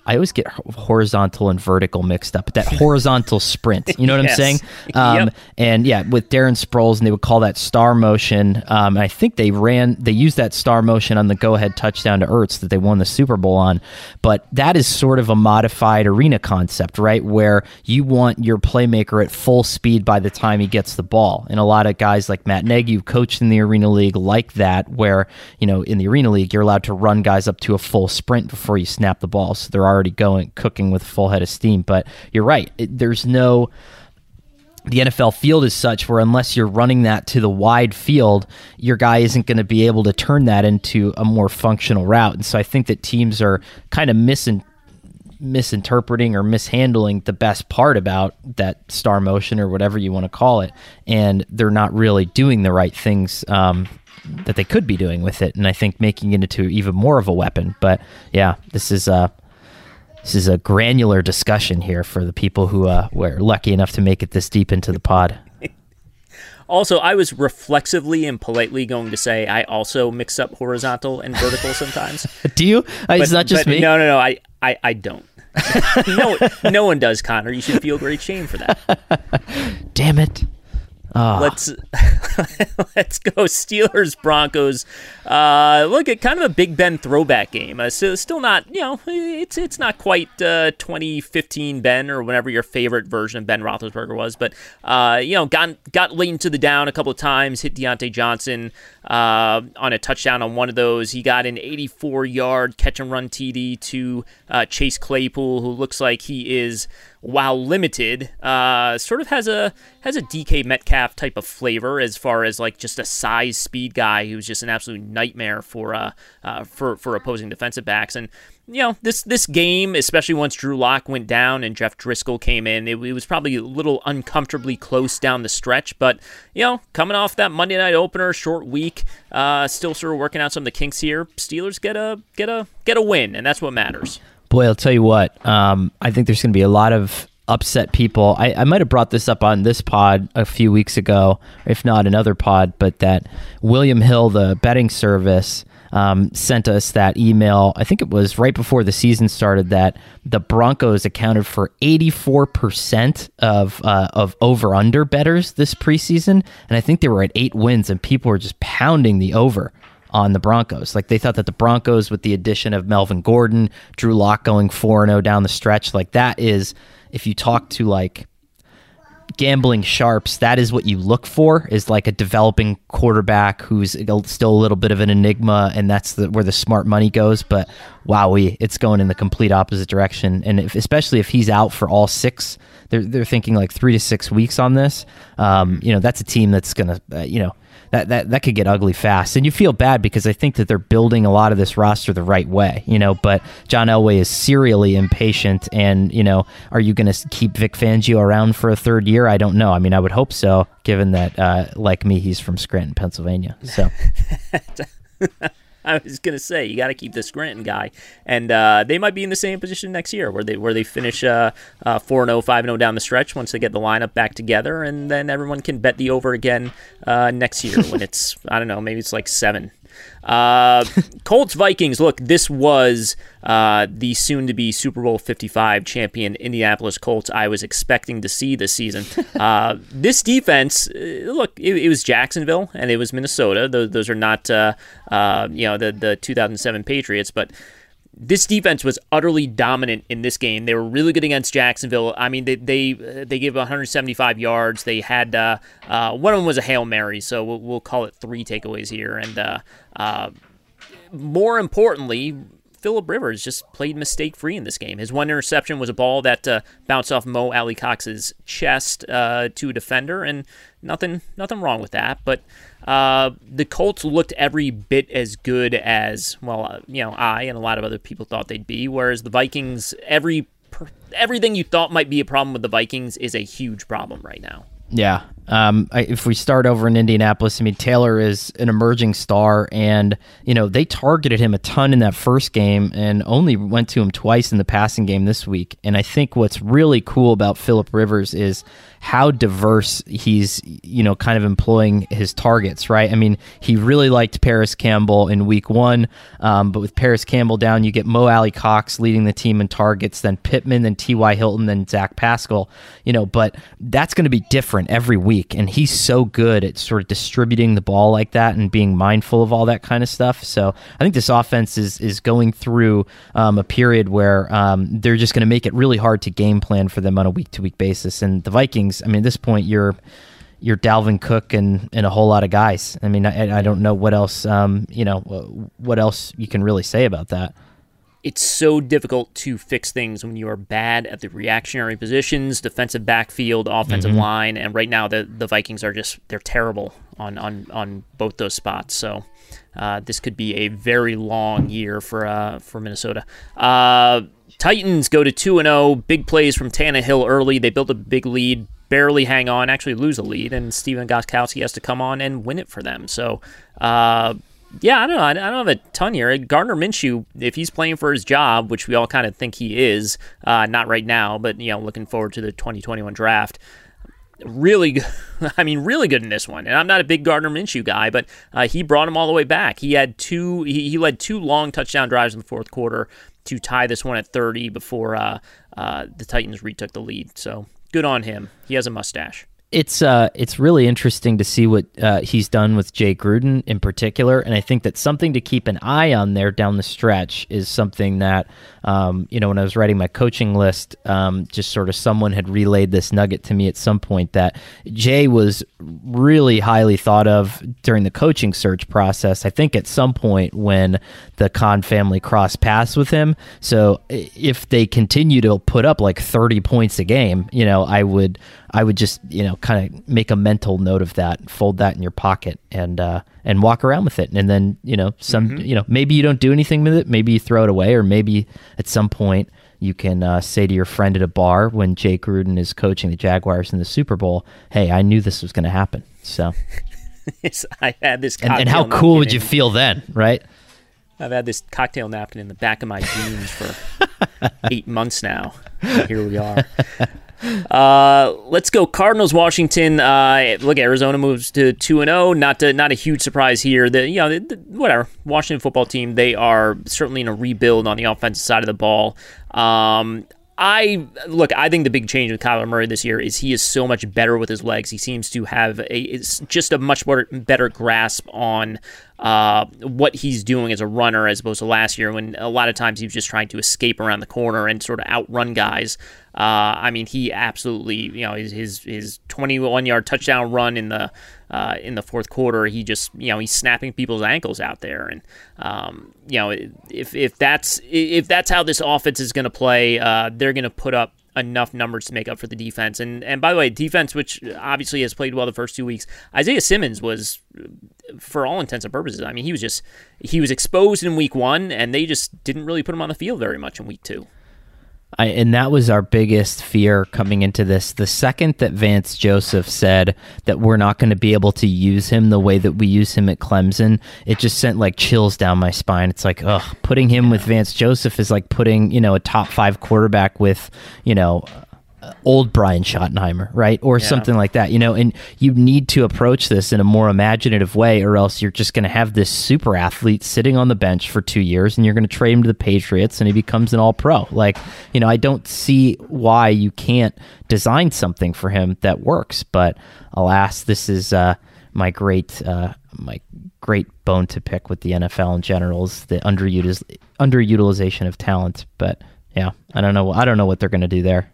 I always get horizontal and vertical mixed up. But that horizontal sprint, you know what yes. I'm saying? Um, yep. And yeah, with Darren Sproles, and they would call that star motion. Um, I think they ran, they used that star motion on the go-ahead touchdown to Ertz that they won the Super Bowl on. But that is sort of a modified arena concept, right? Where you want your playmaker at full speed by the time he gets the ball. And a lot of guys like Matt Nagy, who coached in the Arena League, like that, where you know in the Arena League you're allowed to run guys up to a full sprint before you snap the ball. So there are already going cooking with full head of steam. But you're right. It, there's no the NFL field is such where unless you're running that to the wide field, your guy isn't going to be able to turn that into a more functional route. And so I think that teams are kind of missing misinterpreting or mishandling the best part about that star motion or whatever you want to call it, and they're not really doing the right things um, that they could be doing with it. And I think making it into even more of a weapon. But yeah, this is uh, this is a granular discussion here for the people who uh, were lucky enough to make it this deep into the pod. Also, I was reflexively and politely going to say I also mix up horizontal and vertical sometimes. Do you? Uh, it's not just me. No, no, no. I, I, I don't. no, no one does, Conor. You should feel great shame for that. Damn it. Oh. Let's let's go Steelers Broncos. Uh, look at kind of a Big Ben throwback game. Uh, so still not, you know, it's it's not quite uh, 2015 Ben or whatever your favorite version of Ben Roethlisberger was, but uh, you know, got got late into the down a couple of times, hit Diontae Johnson uh, on a touchdown on one of those. He got an 84 yard catch and run TD to uh, Chase Claypool, who looks like he is while limited, uh, sort of has a has a DK Metcalf type of flavor as far as like just a size speed guy who's just an absolute nightmare for uh, uh for for opposing defensive backs. And you know this this game, especially once Drew Lock went down and Jeff Driskel came in, it, it was probably a little uncomfortably close down the stretch. But you know, coming off that Monday night opener, short week, uh, still sort of working out some of the kinks here. Steelers get a get a get a win, and that's what matters. Boy, I'll tell you what. Um, I think there's going to be a lot of upset people. I, I might have brought this up on this pod a few weeks ago, if not another pod, but that William Hill, the betting service, um, sent us that email. I think it was right before the season started that the Broncos accounted for 84% of uh, of over under betters this preseason, and I think they were at eight wins, and people were just pounding the over on the Broncos. Like they thought that the Broncos, with the addition of Melvin Gordon, Drew Lock going 4 0 down the stretch, like that is, if you talk to like gambling sharps, that is what you look for is like a developing quarterback who's still a little bit of an enigma, and that's the, where the smart money goes. But wowie, it's going in the complete opposite direction. And if, especially if he's out for all six, they're, they're thinking like three to six weeks on this. Um, you know, that's a team that's going to, uh, you know, that, that that could get ugly fast. And you feel bad because I think that they're building a lot of this roster the right way, you know. But John Elway is serially impatient, and you know, are you going to keep Vic Fangio around for a third year? I don't know. I mean, I would hope so, given that, uh, like me, he's from Scranton, Pennsylvania. So. I was gonna say you got to keep the Scranton guy, and uh, they might be in the same position next year, where they where they finish four and uh, uh, four zero, five zero down the stretch once they get the lineup back together, and then everyone can bet the over again uh, next year when it's I don't know maybe it's like seven uh, Colts Vikings. Look, this was uh, the soon to be Super Bowl 55 champion Indianapolis Colts I was expecting to see this season. Uh, this defense, uh, look, it, it, was Jacksonville and it was Minnesota. Those, those are not, uh, uh, you know, the, the 2007 Patriots, but this defense was utterly dominant in this game. They were really good against Jacksonville. I mean, they they they gave 175 yards. They had uh, uh, one of them was a hail mary, so we'll, we'll call it three takeaways here. And uh, uh more importantly, Philip Rivers just played mistake free in this game. His one interception was a ball that uh, bounced off Mo Alie-Cox's chest uh, to a defender, and nothing nothing wrong with that. But uh, the Colts looked every bit as good as well, uh, you know, I and a lot of other people thought they'd be. Whereas the Vikings, every everything you thought might be a problem with the Vikings is a huge problem right now. Yeah. Um, I, if we start over in Indianapolis, I mean, Taylor is an emerging star, and, you know, they targeted him a ton in that first game and only went to him twice in the passing game this week. And I think what's really cool about Philip Rivers is how diverse he's, you know, kind of employing his targets, right? I mean, he really liked Parris Campbell in week one, um, but with Parris Campbell down, you get Mo Alie-Cox leading the team in targets, then Pittman, then T.Y. Hilton, then Zach Pascal, you know, but that's going to be different every week. And he's so good at sort of distributing the ball like that and being mindful of all that kind of stuff. So I think this offense is, is going through um, a period where um, they're just going to make it really hard to game plan for them on a week to week basis. And the Vikings, I mean, at this point, you're you're Dalvin Cook and, and a whole lot of guys. I mean, I, I don't know what else, um, you know, what else you can really say about that. It's so difficult to fix things when you are bad at the reactionary positions, defensive backfield, offensive mm-hmm. line, and right now the the Vikings are just they're terrible on on on both those spots. So uh, this could be a very long year for uh, for Minnesota. Uh, Titans go to two and zero. Oh. Big plays from Tannehill early. They built a big lead barely hang on, actually lose a lead, and Stephen Gostkowski has to come on and win it for them. So, uh, yeah, I don't know. I don't have a ton here. Gardner Minshew, if he's playing for his job, which we all kind of think he is, uh, not right now, but you know, looking forward to the 2021 draft. Really, good, I mean, really good in this one. And I'm not a big Gardner Minshew guy, but uh, he brought him all the way back. He had two. He, he led two long touchdown drives in the fourth quarter to tie this one at 30 before uh, uh, the Titans retook the lead. So good on him. He has a mustache. It's uh, it's really interesting to see what uh, he's done with Jay Gruden in particular, and I think that something to keep an eye on there down the stretch is something that um, you know when I was writing my coaching list, um, just sort of someone had relayed this nugget to me at some point that Jay was really highly thought of during the coaching search process. I think at some point when the Khan family crossed paths with him, so if they continue to put up like thirty points a game, you know, I would I would just you know kind of make a mental note of that, fold that in your pocket, and uh, and walk around with it. And then you know some mm-hmm. you know maybe you don't do anything with it, maybe you throw it away, or maybe at some point you can uh, say to your friend at a bar when Jay Gruden is coaching the Jaguars in the Super Bowl, "Hey, I knew this was going to happen." So. I had this, and, and how cool would you feel then, right? I've had this cocktail napkin in the back of my jeans for eight months now. Here we are. Uh, let's go Cardinals Washington. Uh, look, Arizona moves to two and zero. Oh. Not to, not a huge surprise here. The you know the, the, whatever Washington football team. They are certainly in a rebuild on the offensive side of the ball. Um, I look. I think the big change with Kyler Murray this year is he is so much better with his legs. He seems to have a just a much more better grasp on uh, what he's doing as a runner as opposed to last year when a lot of times he was just trying to escape around the corner and sort of outrun guys. Uh, I mean, he absolutely, you know, his his, his 21 yard touchdown run in the uh, in the fourth quarter, he just, you know, he's snapping people's ankles out there, and um, you know, if if that's if that's how this offense is going to play, uh, they're going to put up enough numbers to make up for the defense. And and by the way, defense, which obviously has played well the first two weeks, Isaiah Simmons was, for all intents and purposes, I mean, he was just he was exposed in week one, and they just didn't really put him on the field very much in week two. I, and that was our biggest fear coming into this. The second that Vance Joseph said that we're not going to be able to use him the way that we use him at Clemson, it just sent like chills down my spine. It's like, ugh, putting him with Vance Joseph is like putting, you know, a top five quarterback with, you know, old Brian Schottenheimer, right? Or yeah. something like that, you know, and you need to approach this in a more imaginative way, or else you're just going to have this super athlete sitting on the bench for two years and you're going to trade him to the Patriots and he becomes an all pro. Like, you know, I don't see why you can't design something for him that works, but alas, this is uh, my great, uh, my great bone to pick with the NFL in general is the underutilization of talent. But yeah, I don't know. I don't know what they're going to do there.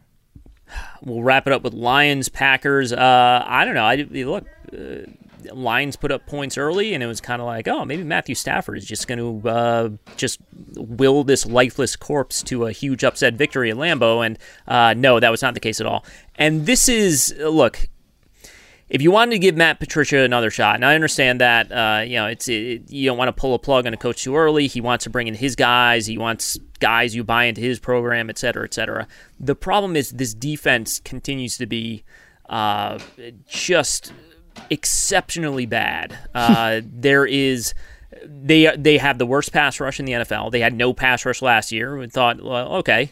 We'll wrap it up with Lions Packers. Uh, I don't know. I look. Uh, Lions put up points early, and it was kind of like, oh, maybe Matthew Stafford is just going to uh, just will this lifeless corpse to a huge upset victory at Lambeau. And uh, no, that was not the case at all. And this is look if you wanted to give Matt Patricia another shot, and I understand that, uh, you know, it's it, you don't want to pull a plug on a coach too early. He wants to bring in his guys. He wants guys you buy into his program, et cetera, et cetera. The problem is this defense continues to be uh, just exceptionally bad. Uh, there is they they have the worst pass rush in the NFL. They had no pass rush last year. We thought, well, okay,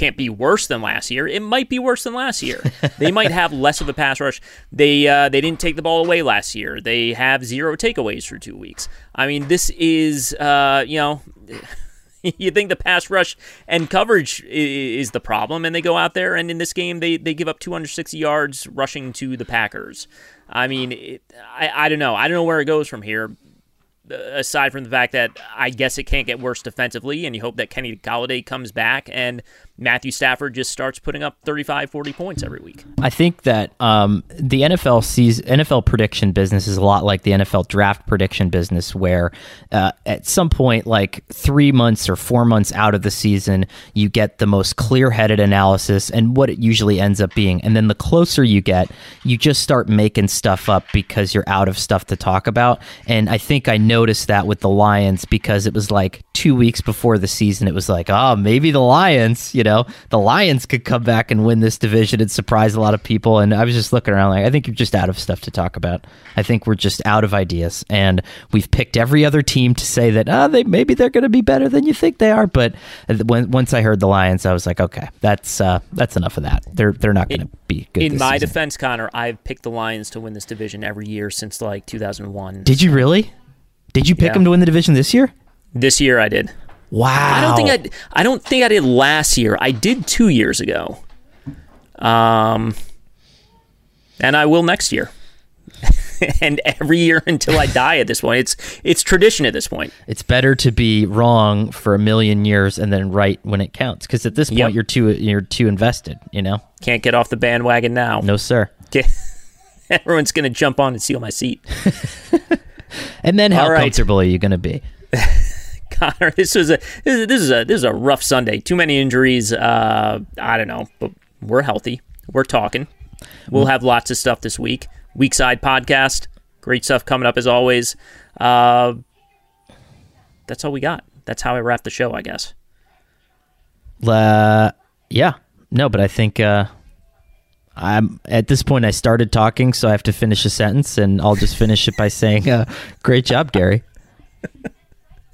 can't be worse than last year. It might be worse than last year. they might have less of a pass rush. They uh, they didn't take the ball away last year. They have zero takeaways for two weeks. I mean, this is uh, you know. you think the pass rush and coverage is the problem, and they go out there and in this game they, they give up 260 yards rushing to the Packers. I mean, it, I I don't know. I don't know where it goes from here aside from the fact that I guess it can't get worse defensively, and you hope that Kenny Golladay comes back and Matthew Stafford just starts putting up 35, 40 points every week. I think that um, the NFL sees NFL prediction business is a lot like the NFL draft prediction business, where uh, at some point, like three months or four months out of the season, you get the most clear headed analysis and what it usually ends up being. And then the closer you get, you just start making stuff up because you're out of stuff to talk about. And I think I noticed that with the Lions because it was like two weeks before the season, it was like, oh, maybe the Lions, you know know, the Lions could come back and win this division and surprise a lot of people. And I was just looking around like, I think you're just out of stuff to talk about. I think we're just out of ideas. And we've picked every other team to say that, oh, they maybe they're going to be better than you think they are. But when, once I heard the Lions, I was like, okay, that's uh, that's enough of that. They're they're not going to be good. In my season. defense, Conor, I've picked the Lions to win this division every year since like 2001. Did you really? Did you pick yeah. them to win the division this year? This year I did. Wow. I don't think I I don't think I did last year. I did 2 years ago. Um and I will next year. and every year until I die at this point. It's it's tradition at this point. It's better to be wrong for a million years and then right when it counts cuz at this point yep. you're too you're too invested, you know. Can't get off the bandwagon now. No sir. Everyone's going to jump on and steal my seat. and then how right. comfortable are you going to be? Conor. This was a this is a this is a rough Sunday. Too many injuries. Uh, I don't know, but we're healthy. We're talking. We'll have lots of stuff this week. Weak side podcast. Great stuff coming up as always. Uh, that's all we got. That's how I wrap the show, I guess. Uh, yeah. No, but I think uh, I'm at this point. I started talking, so I have to finish a sentence, and I'll just finish it by saying, uh, "Great job, Gary."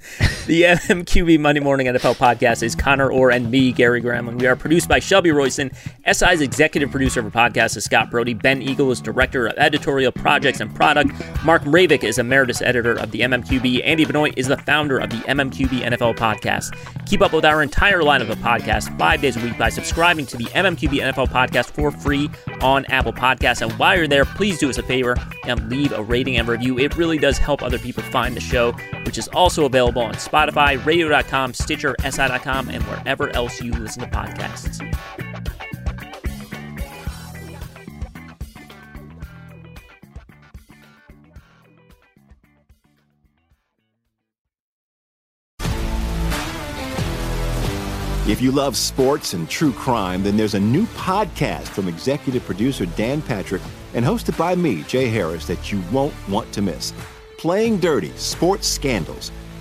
the MMQB Monday Morning NFL podcast is Conor Orr and me, Gary Gramling. We are produced by Shelby Royston. SI's executive producer for podcast is Scott Brody. Ben Eagle is director of editorial projects and product. Mark Mravic is emeritus editor of the MMQB. Andy Benoit is the founder of the MMQB NFL podcast. Keep up with our entire lineup of podcasts five days a week by subscribing to the MMQB NFL podcast for free on Apple Podcasts. And while you're there, please do us a favor and leave a rating and review. It really does help other people find the show, which is also available on Spotify, radio.com, Stitcher, SI.com, and wherever else you listen to podcasts. If you love sports and true crime, then there's a new podcast from executive producer Dan Patrick and hosted by me, Jay Harris, that you won't want to miss. Playing Dirty Sports Scandals.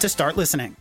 to start listening.